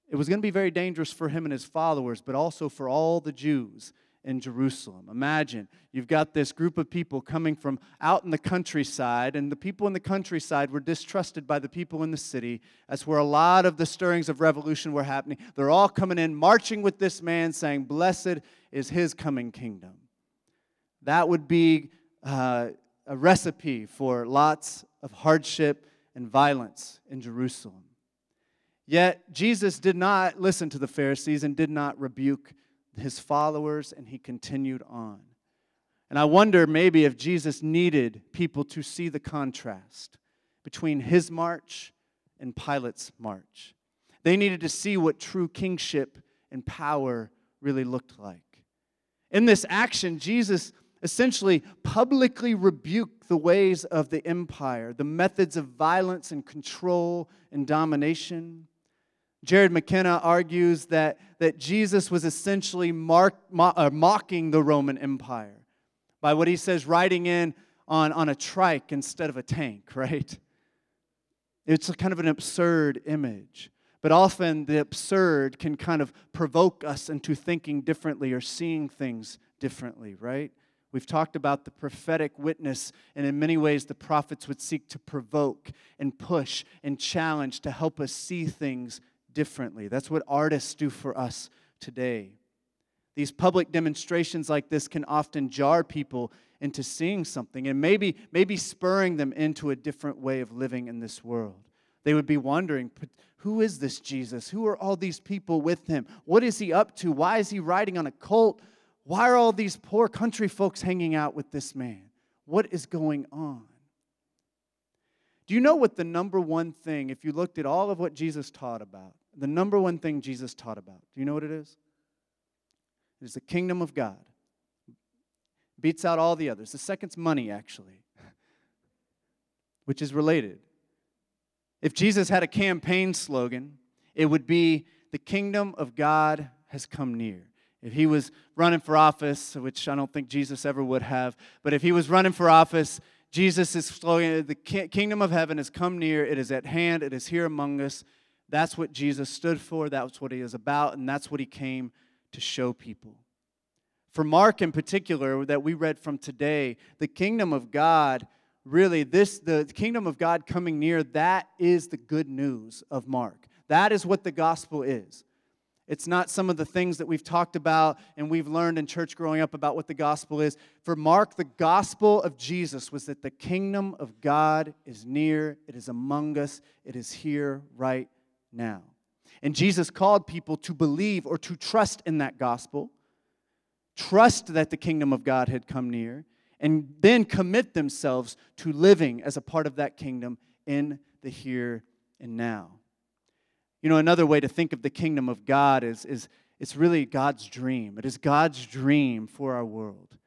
D: it was going to be very dangerous for him and his followers, but also for all the Jews in Jerusalem. Imagine you've got this group of people coming from out in the countryside, and the people in the countryside were distrusted by the people in the city. That's where a lot of the stirrings of revolution were happening. They're all coming in, marching with this man, saying, Blessed is his coming kingdom. That would be uh, a recipe for lots of hardship and violence in Jerusalem. Yet Jesus did not listen to the Pharisees and did not rebuke his followers, and he continued on. And I wonder maybe if Jesus needed people to see the contrast between his march and Pilate's march. They needed to see what true kingship and power really looked like. In this action, Jesus essentially publicly rebuked the ways of the empire, the methods of violence and control and domination. Jared McKenna argues that, that Jesus was essentially mark, mo- uh, mocking the Roman Empire by what he says riding in on, on a trike instead of a tank, <laughs> right? It's kind of an absurd image. But often the absurd can kind of provoke us into thinking differently or seeing things differently, right? We've talked about the prophetic witness, and in many ways, the prophets would seek to provoke and push and challenge to help us see things differently. That's what artists do for us today. These public demonstrations like this can often jar people into seeing something and maybe, maybe spurring them into a different way of living in this world. They would be wondering, who is this Jesus? Who are all these people with him? What is he up to? Why is he riding on a colt? Why are all these poor country folks hanging out with this man? What is going on? Do you know what the number one thing, if you looked at all of what Jesus taught about, the number one thing Jesus taught about. Do you know what it is? It is the kingdom of God beats out all the others. The second's money, actually, which is related. If Jesus had a campaign slogan, it would be, The kingdom of God has come near. If he was running for office, which I don't think Jesus ever would have, but if he was running for office, Jesus' is slogan, The kingdom of heaven has come near, it is at hand, it is here among us. That's what Jesus stood for, that's what he is about, and that's what he came to show people. For Mark in particular, that we read from today, the kingdom of God, really, this, the kingdom of God coming near, that is the good news of Mark. That is what the gospel is. It's not some of the things that we've talked about and we've learned in church growing up about what the gospel is. For Mark, the gospel of Jesus was that the kingdom of God is near, it is among us, it is here right now. And Jesus called people to believe or to trust in that gospel, trust that the kingdom of God had come near, and then commit themselves to living as a part of that kingdom in the here and now. You know, another way to think of the kingdom of God is, is it's really God's dream. It is God's dream for our world.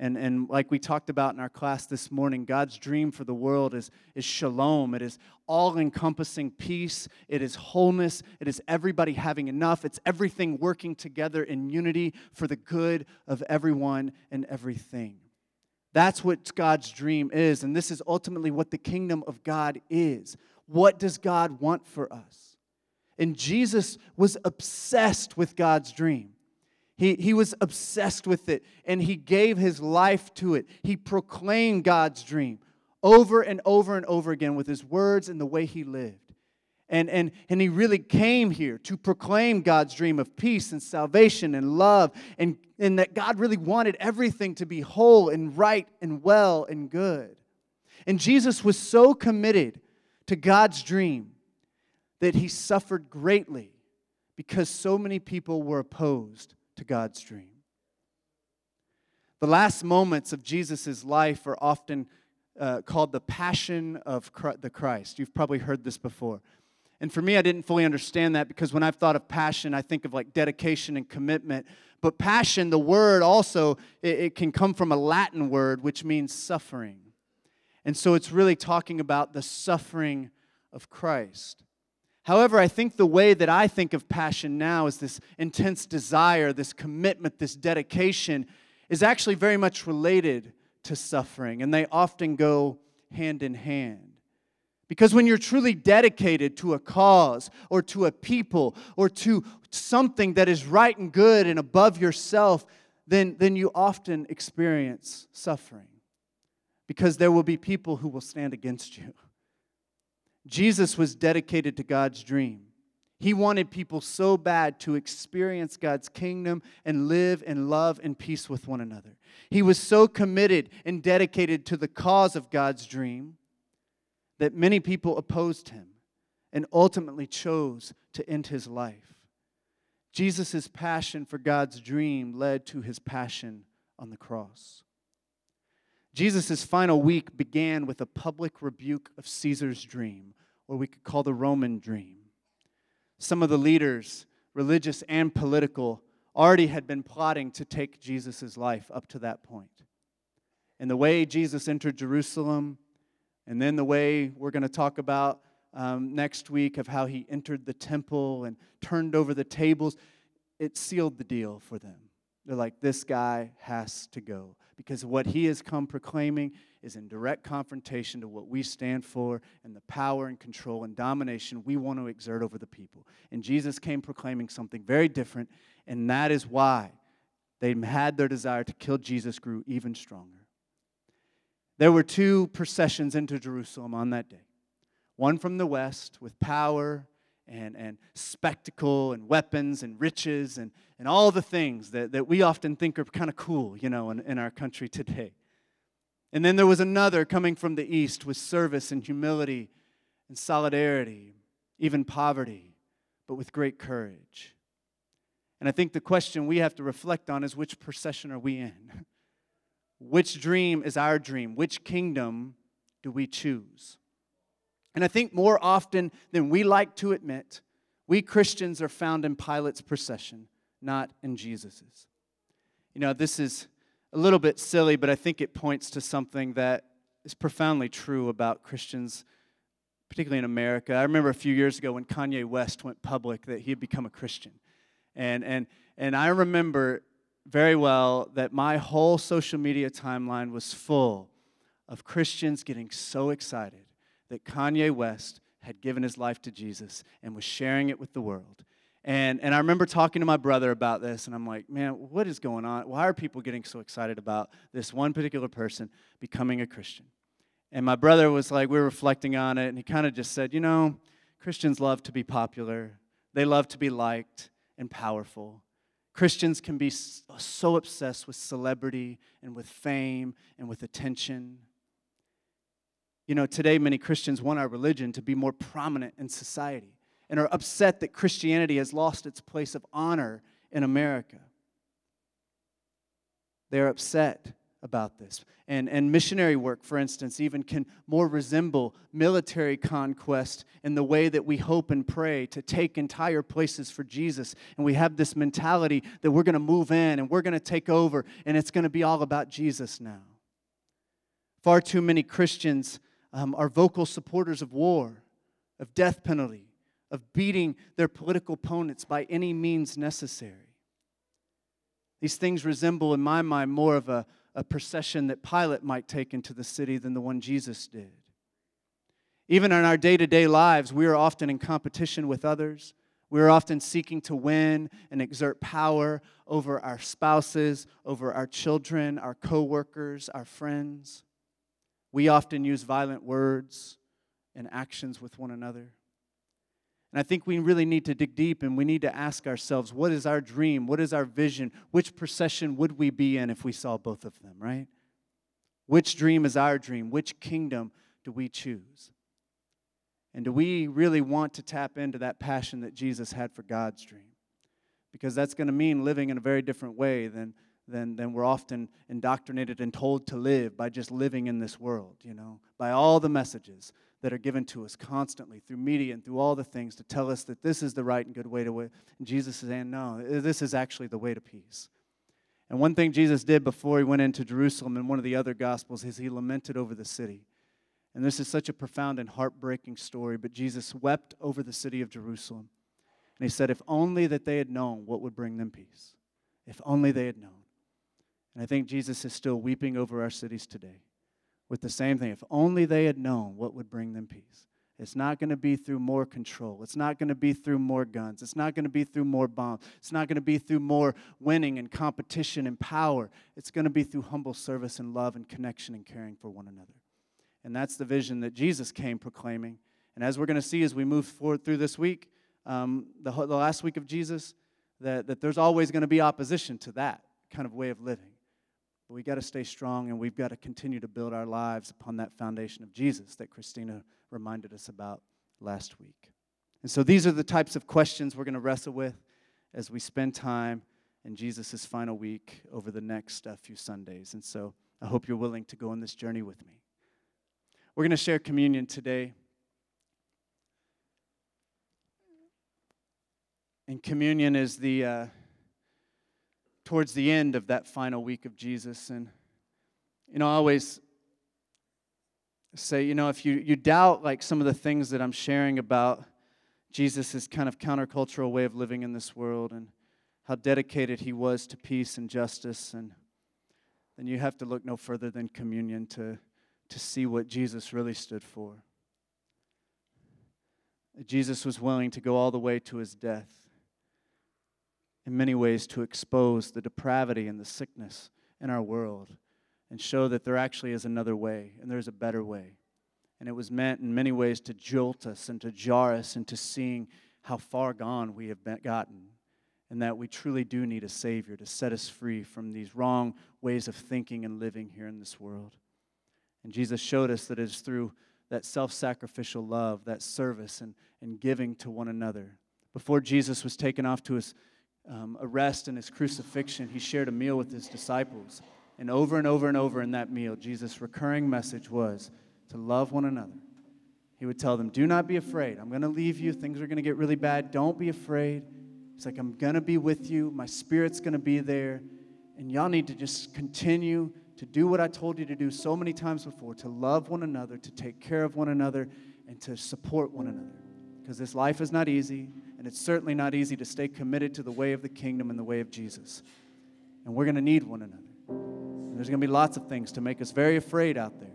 D: And, and like we talked about in our class this morning, God's dream for the world is, is shalom. It is all encompassing peace. It is wholeness. It is everybody having enough. It's everything working together in unity for the good of everyone and everything. That's what God's dream is. And this is ultimately what the kingdom of God is. What does God want for us? And Jesus was obsessed with God's dream. He, he was obsessed with it and he gave his life to it. He proclaimed God's dream over and over and over again with his words and the way he lived. And, and, and he really came here to proclaim God's dream of peace and salvation and love, and, and that God really wanted everything to be whole and right and well and good. And Jesus was so committed to God's dream that he suffered greatly because so many people were opposed to God's dream. The last moments of Jesus' life are often uh, called the Passion of the Christ. You've probably heard this before. And for me, I didn't fully understand that because when I've thought of passion, I think of like dedication and commitment. But passion, the word also, it, it can come from a Latin word which means suffering. And so it's really talking about the suffering of Christ. However, I think the way that I think of passion now is this intense desire, this commitment, this dedication is actually very much related to suffering, and they often go hand in hand. Because when you're truly dedicated to a cause or to a people or to something that is right and good and above yourself, then, then you often experience suffering. Because there will be people who will stand against you. Jesus was dedicated to God's dream. He wanted people so bad to experience God's kingdom and live in love and peace with one another. He was so committed and dedicated to the cause of God's dream that many people opposed him and ultimately chose to end his life. Jesus' passion for God's dream led to his passion on the cross. Jesus' final week began with a public rebuke of Caesar's dream, or we could call the Roman dream. Some of the leaders, religious and political, already had been plotting to take Jesus' life up to that point. And the way Jesus entered Jerusalem, and then the way we're going to talk about um, next week of how he entered the temple and turned over the tables, it sealed the deal for them. They're like, this guy has to go because what he has come proclaiming is in direct confrontation to what we stand for and the power and control and domination we want to exert over the people. And Jesus came proclaiming something very different, and that is why they had their desire to kill Jesus grew even stronger. There were two processions into Jerusalem on that day one from the west with power and, and spectacle and weapons and riches and, and all the things that, that we often think are kind of cool, you know, in, in our country today. And then there was another coming from the east with service and humility and solidarity, even poverty, but with great courage. And I think the question we have to reflect on is which procession are we in? <laughs> Which dream is our dream? Which kingdom do we choose? And I think more often than we like to admit, we Christians are found in Pilate's procession, not in Jesus's. You know, this is a little bit silly, but I think it points to something that is profoundly true about Christians, particularly in America. I remember a few years ago when Kanye West went public that he had become a Christian. And, and, and I remember very well that my whole social media timeline was full of Christians getting so excited that Kanye West had given his life to Jesus and was sharing it with the world. And, and I remember talking to my brother about this, and I'm like, man, what is going on? Why are people getting so excited about this one particular person becoming a Christian? And my brother was like, we were reflecting on it, and he kind of just said, you know, Christians love to be popular, they love to be liked and powerful. Christians can be so obsessed with celebrity and with fame and with attention. You know, today many Christians want our religion to be more prominent in society and are upset that Christianity has lost its place of honor in America. They're upset about this. And, and missionary work, for instance, even can more resemble military conquest in the way that we hope and pray to take entire places for Jesus. And we have this mentality that we're going to move in and we're going to take over, and it's going to be all about Jesus now. Far too many Christians um, are vocal supporters of war, of death penalty, of beating their political opponents by any means necessary. These things resemble, in my mind, more of a, a procession that Pilate might take into the city than the one Jesus did. Even in our day to day lives, we are often in competition with others. We are often seeking to win and exert power over our spouses, over our children, our coworkers, our friends. We often use violent words and actions with one another. And I think we really need to dig deep and we need to ask ourselves what is our dream? What is our vision? Which procession would we be in if we saw both of them, right? Which dream is our dream? Which kingdom do we choose? And do we really want to tap into that passion that Jesus had for God's dream? Because that's going to mean living in a very different way than, than, than we're often indoctrinated and told to live by just living in this world, you know, by all the messages that are given to us constantly through media and through all the things to tell us that this is the right and good way to live. And Jesus is saying, no, this is actually the way to peace. And one thing Jesus did before he went into Jerusalem in one of the other gospels is he lamented over the city. And this is such a profound and heartbreaking story, but Jesus wept over the city of Jerusalem. And he said, if only that they had known what would bring them peace. If only they had known. And I think Jesus is still weeping over our cities today with the same thing. If only they had known what would bring them peace. It's not going to be through more control. It's not going to be through more guns. It's not going to be through more bombs. It's not going to be through more winning and competition and power. It's going to be through humble service and love and connection and caring for one another. And that's the vision that Jesus came proclaiming. And as we're going to see as we move forward through this week, um, the, the last week of Jesus, that, that there's always going to be opposition to that kind of way of living. But we got to stay strong and we've got to continue to build our lives upon that foundation of Jesus that Christina reminded us about last week. And so these are the types of questions we're going to wrestle with as we spend time in Jesus' final week over the next uh, few Sundays. And so I hope you're willing to go on this journey with me. We're going to share communion today. And communion is the. Uh, towards the end of that final week of Jesus. And, you know, I always say, you know, if you, you doubt like some of the things that I'm sharing about Jesus' kind of countercultural way of living in this world and how dedicated he was to peace and justice, and then you have to look no further than communion to, to see what Jesus really stood for. Jesus was willing to go all the way to his death in many ways to expose the depravity and the sickness in our world and show that there actually is another way and there's a better way. And it was meant in many ways to jolt us and to jar us into seeing how far gone we have gotten and that we truly do need a Savior to set us free from these wrong ways of thinking and living here in this world. And Jesus showed us that it is through that self sacrificial love, that service, and, and giving to one another. Before Jesus was taken off to his um, arrest and his crucifixion, he shared a meal with his disciples. And over and over and over in that meal, Jesus' recurring message was to love one another. He would tell them, Do not be afraid. I'm going to leave you. Things are going to get really bad. Don't be afraid. He's like, I'm going to be with you. My spirit's going to be there. And y'all need to just continue to do what I told you to do so many times before to love one another, to take care of one another, and to support one another. Because this life is not easy, and it's certainly not easy to stay committed to the way of the kingdom and the way of Jesus. And we're going to need one another. And there's going to be lots of things to make us very afraid out there.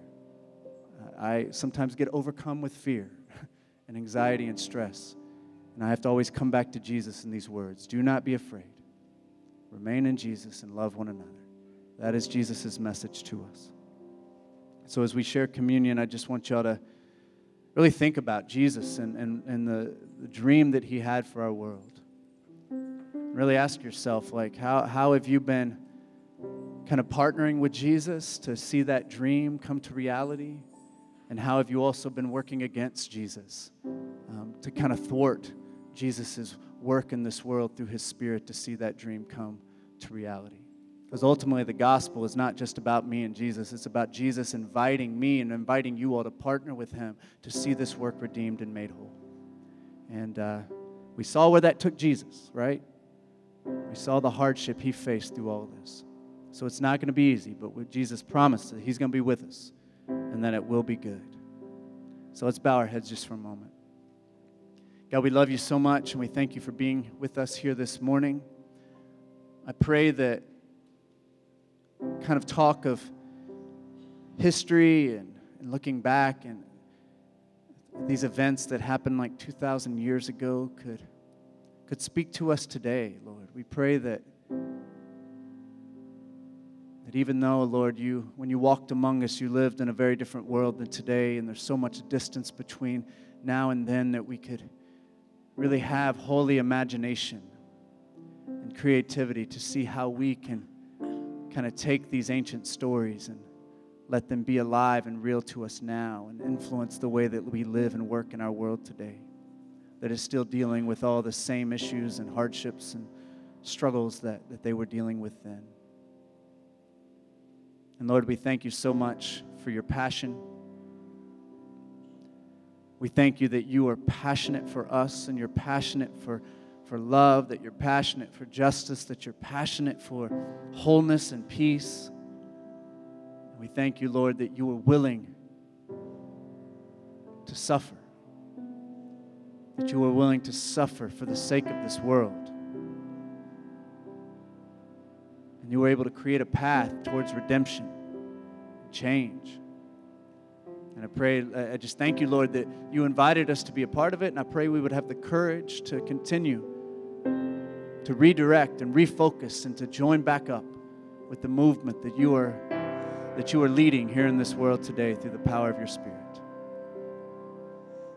D: I sometimes get overcome with fear <laughs> and anxiety and stress. And I have to always come back to Jesus in these words Do not be afraid. Remain in Jesus and love one another. That is Jesus' message to us. So, as we share communion, I just want y'all to really think about Jesus and, and, and the, the dream that he had for our world. Really ask yourself, like, how, how have you been kind of partnering with Jesus to see that dream come to reality? And how have you also been working against Jesus um, to kind of thwart Jesus' work in this world through his spirit to see that dream come to reality? Because ultimately, the gospel is not just about me and Jesus, it's about Jesus inviting me and inviting you all to partner with him to see this work redeemed and made whole. And uh, we saw where that took Jesus, right? We saw the hardship he faced through all of this. So it's not going to be easy, but what Jesus promised that he's going to be with us and that it will be good. So let's bow our heads just for a moment. God, we love you so much and we thank you for being with us here this morning. I pray that kind of talk of history and, and looking back and these events that happened like 2,000 years ago could, could speak to us today, Lord. We pray that, that even though, Lord, you, when you walked among us, you lived in a very different world than today, and there's so much distance between now and then that we could really have holy imagination and creativity to see how we can kind of take these ancient stories and let them be alive and real to us now and influence the way that we live and work in our world today that is still dealing with all the same issues and hardships and struggles that, that they were dealing with then. And Lord, we thank you so much for your passion. We thank you that you are passionate for us and you're passionate for for love, that you're passionate for justice, that you're passionate for wholeness and peace. We thank you, Lord, that you were willing to suffer, that you were willing to suffer for the sake of this world. And you were able to create a path towards redemption change. And I pray, I just thank you, Lord, that you invited us to be a part of it. And I pray we would have the courage to continue to redirect and refocus and to join back up with the movement that you are that you are leading here in this world today through the power of your spirit.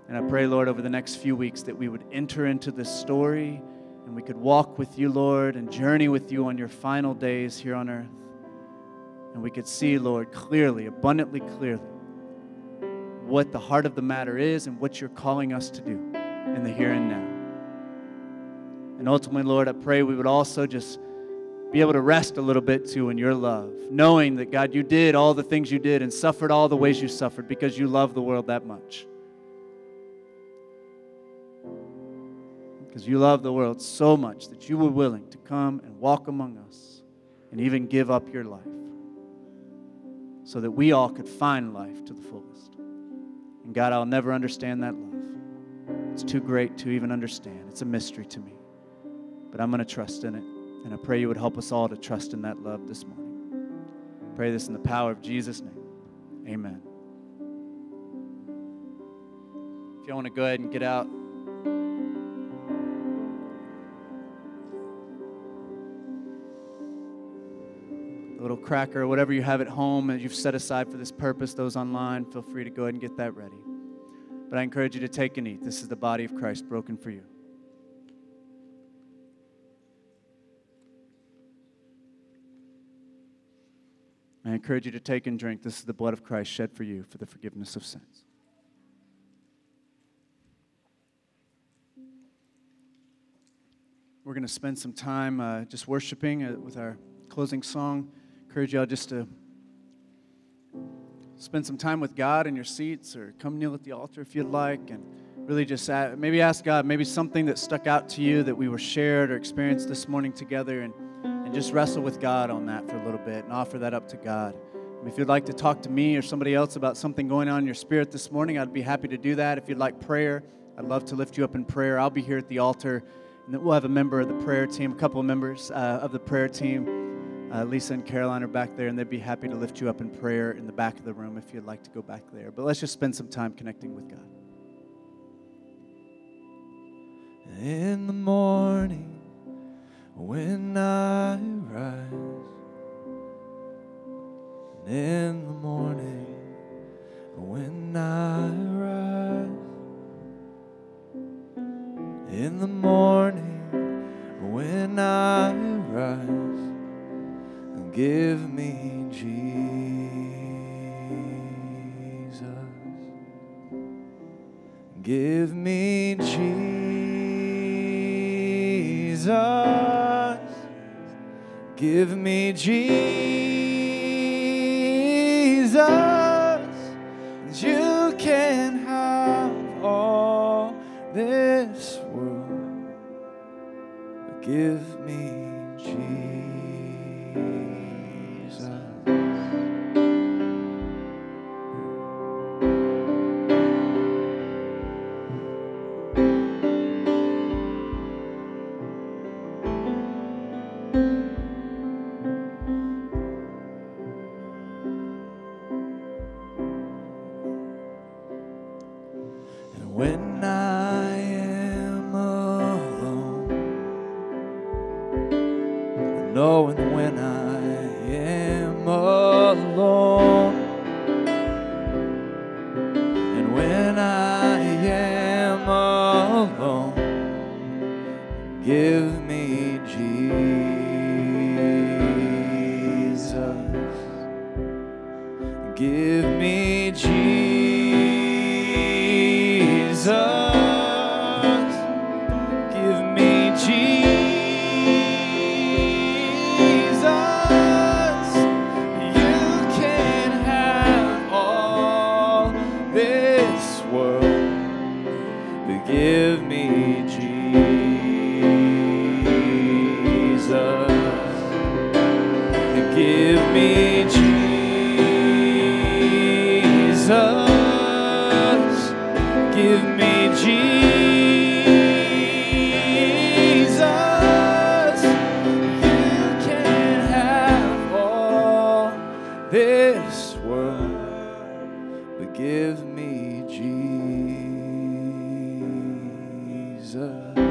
D: And I pray, Lord, over the next few weeks that we would enter into this story and we could walk with you, Lord, and journey with you on your final days here on earth. And we could see, Lord, clearly, abundantly clearly, what the heart of the matter is and what you're calling us to do in the here and now. And ultimately, Lord, I pray we would also just be able to rest a little bit too in your love, knowing that, God, you did all the things you did and suffered all the ways you suffered because you love the world that much. Because you love the world so much that you were willing to come and walk among us and even give up your life so that we all could find life to the fullest. And God, I'll never understand that love. It's too great to even understand, it's a mystery to me but I'm going to trust in it. And I pray you would help us all to trust in that love this morning. pray this in the power of Jesus' name. Amen. If you want to go ahead and get out. A little cracker, whatever you have at home that you've set aside for this purpose, those online, feel free to go ahead and get that ready. But I encourage you to take and eat. This is the body of Christ broken for you. I encourage you to take and drink. This is the blood of Christ shed for you for the forgiveness of sins. We're going to spend some time uh, just worshiping uh, with our closing song. Encourage y'all just to spend some time with God in your seats or come kneel at the altar if you'd like and really just maybe ask God maybe something that stuck out to you that we were shared or experienced this morning together and and just wrestle with God on that for a little bit and offer that up to God. If you'd like to talk to me or somebody else about something going on in your spirit this morning, I'd be happy to do that. If you'd like prayer, I'd love to lift you up in prayer. I'll be here at the altar, and we'll have a member of the prayer team, a couple of members uh, of the prayer team. Uh, Lisa and Caroline are back there, and they'd be happy to lift you up in prayer in the back of the room if you'd like to go back there. But let's just spend some time connecting with God.
C: In the morning, when I rise, in the morning, when I rise, in the morning, when I rise, give me Jesus. Give me Jesus. Give me Jesus. And you can have all this world. Give but give me Jesus.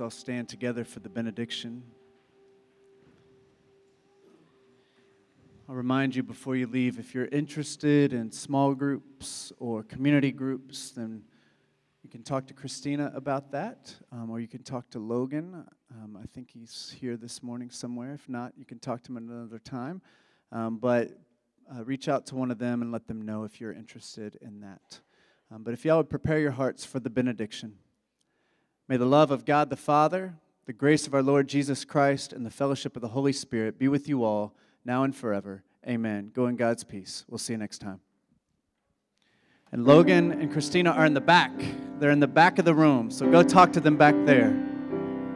D: Let's all stand together for the benediction. I'll remind you before you leave if you're interested in small groups or community groups, then you can talk to Christina about that, um, or you can talk to Logan. Um, I think he's here this morning somewhere. If not, you can talk to him another time. Um, but uh, reach out to one of them and let them know if you're interested in that. Um, but if y'all would prepare your hearts for the benediction. May the love of God the Father, the grace of our Lord Jesus Christ, and the fellowship of the Holy Spirit be with you all, now and forever. Amen. Go in God's peace. We'll see you next time. And Logan and Christina are in the back. They're in the back of the room, so go talk to them back there.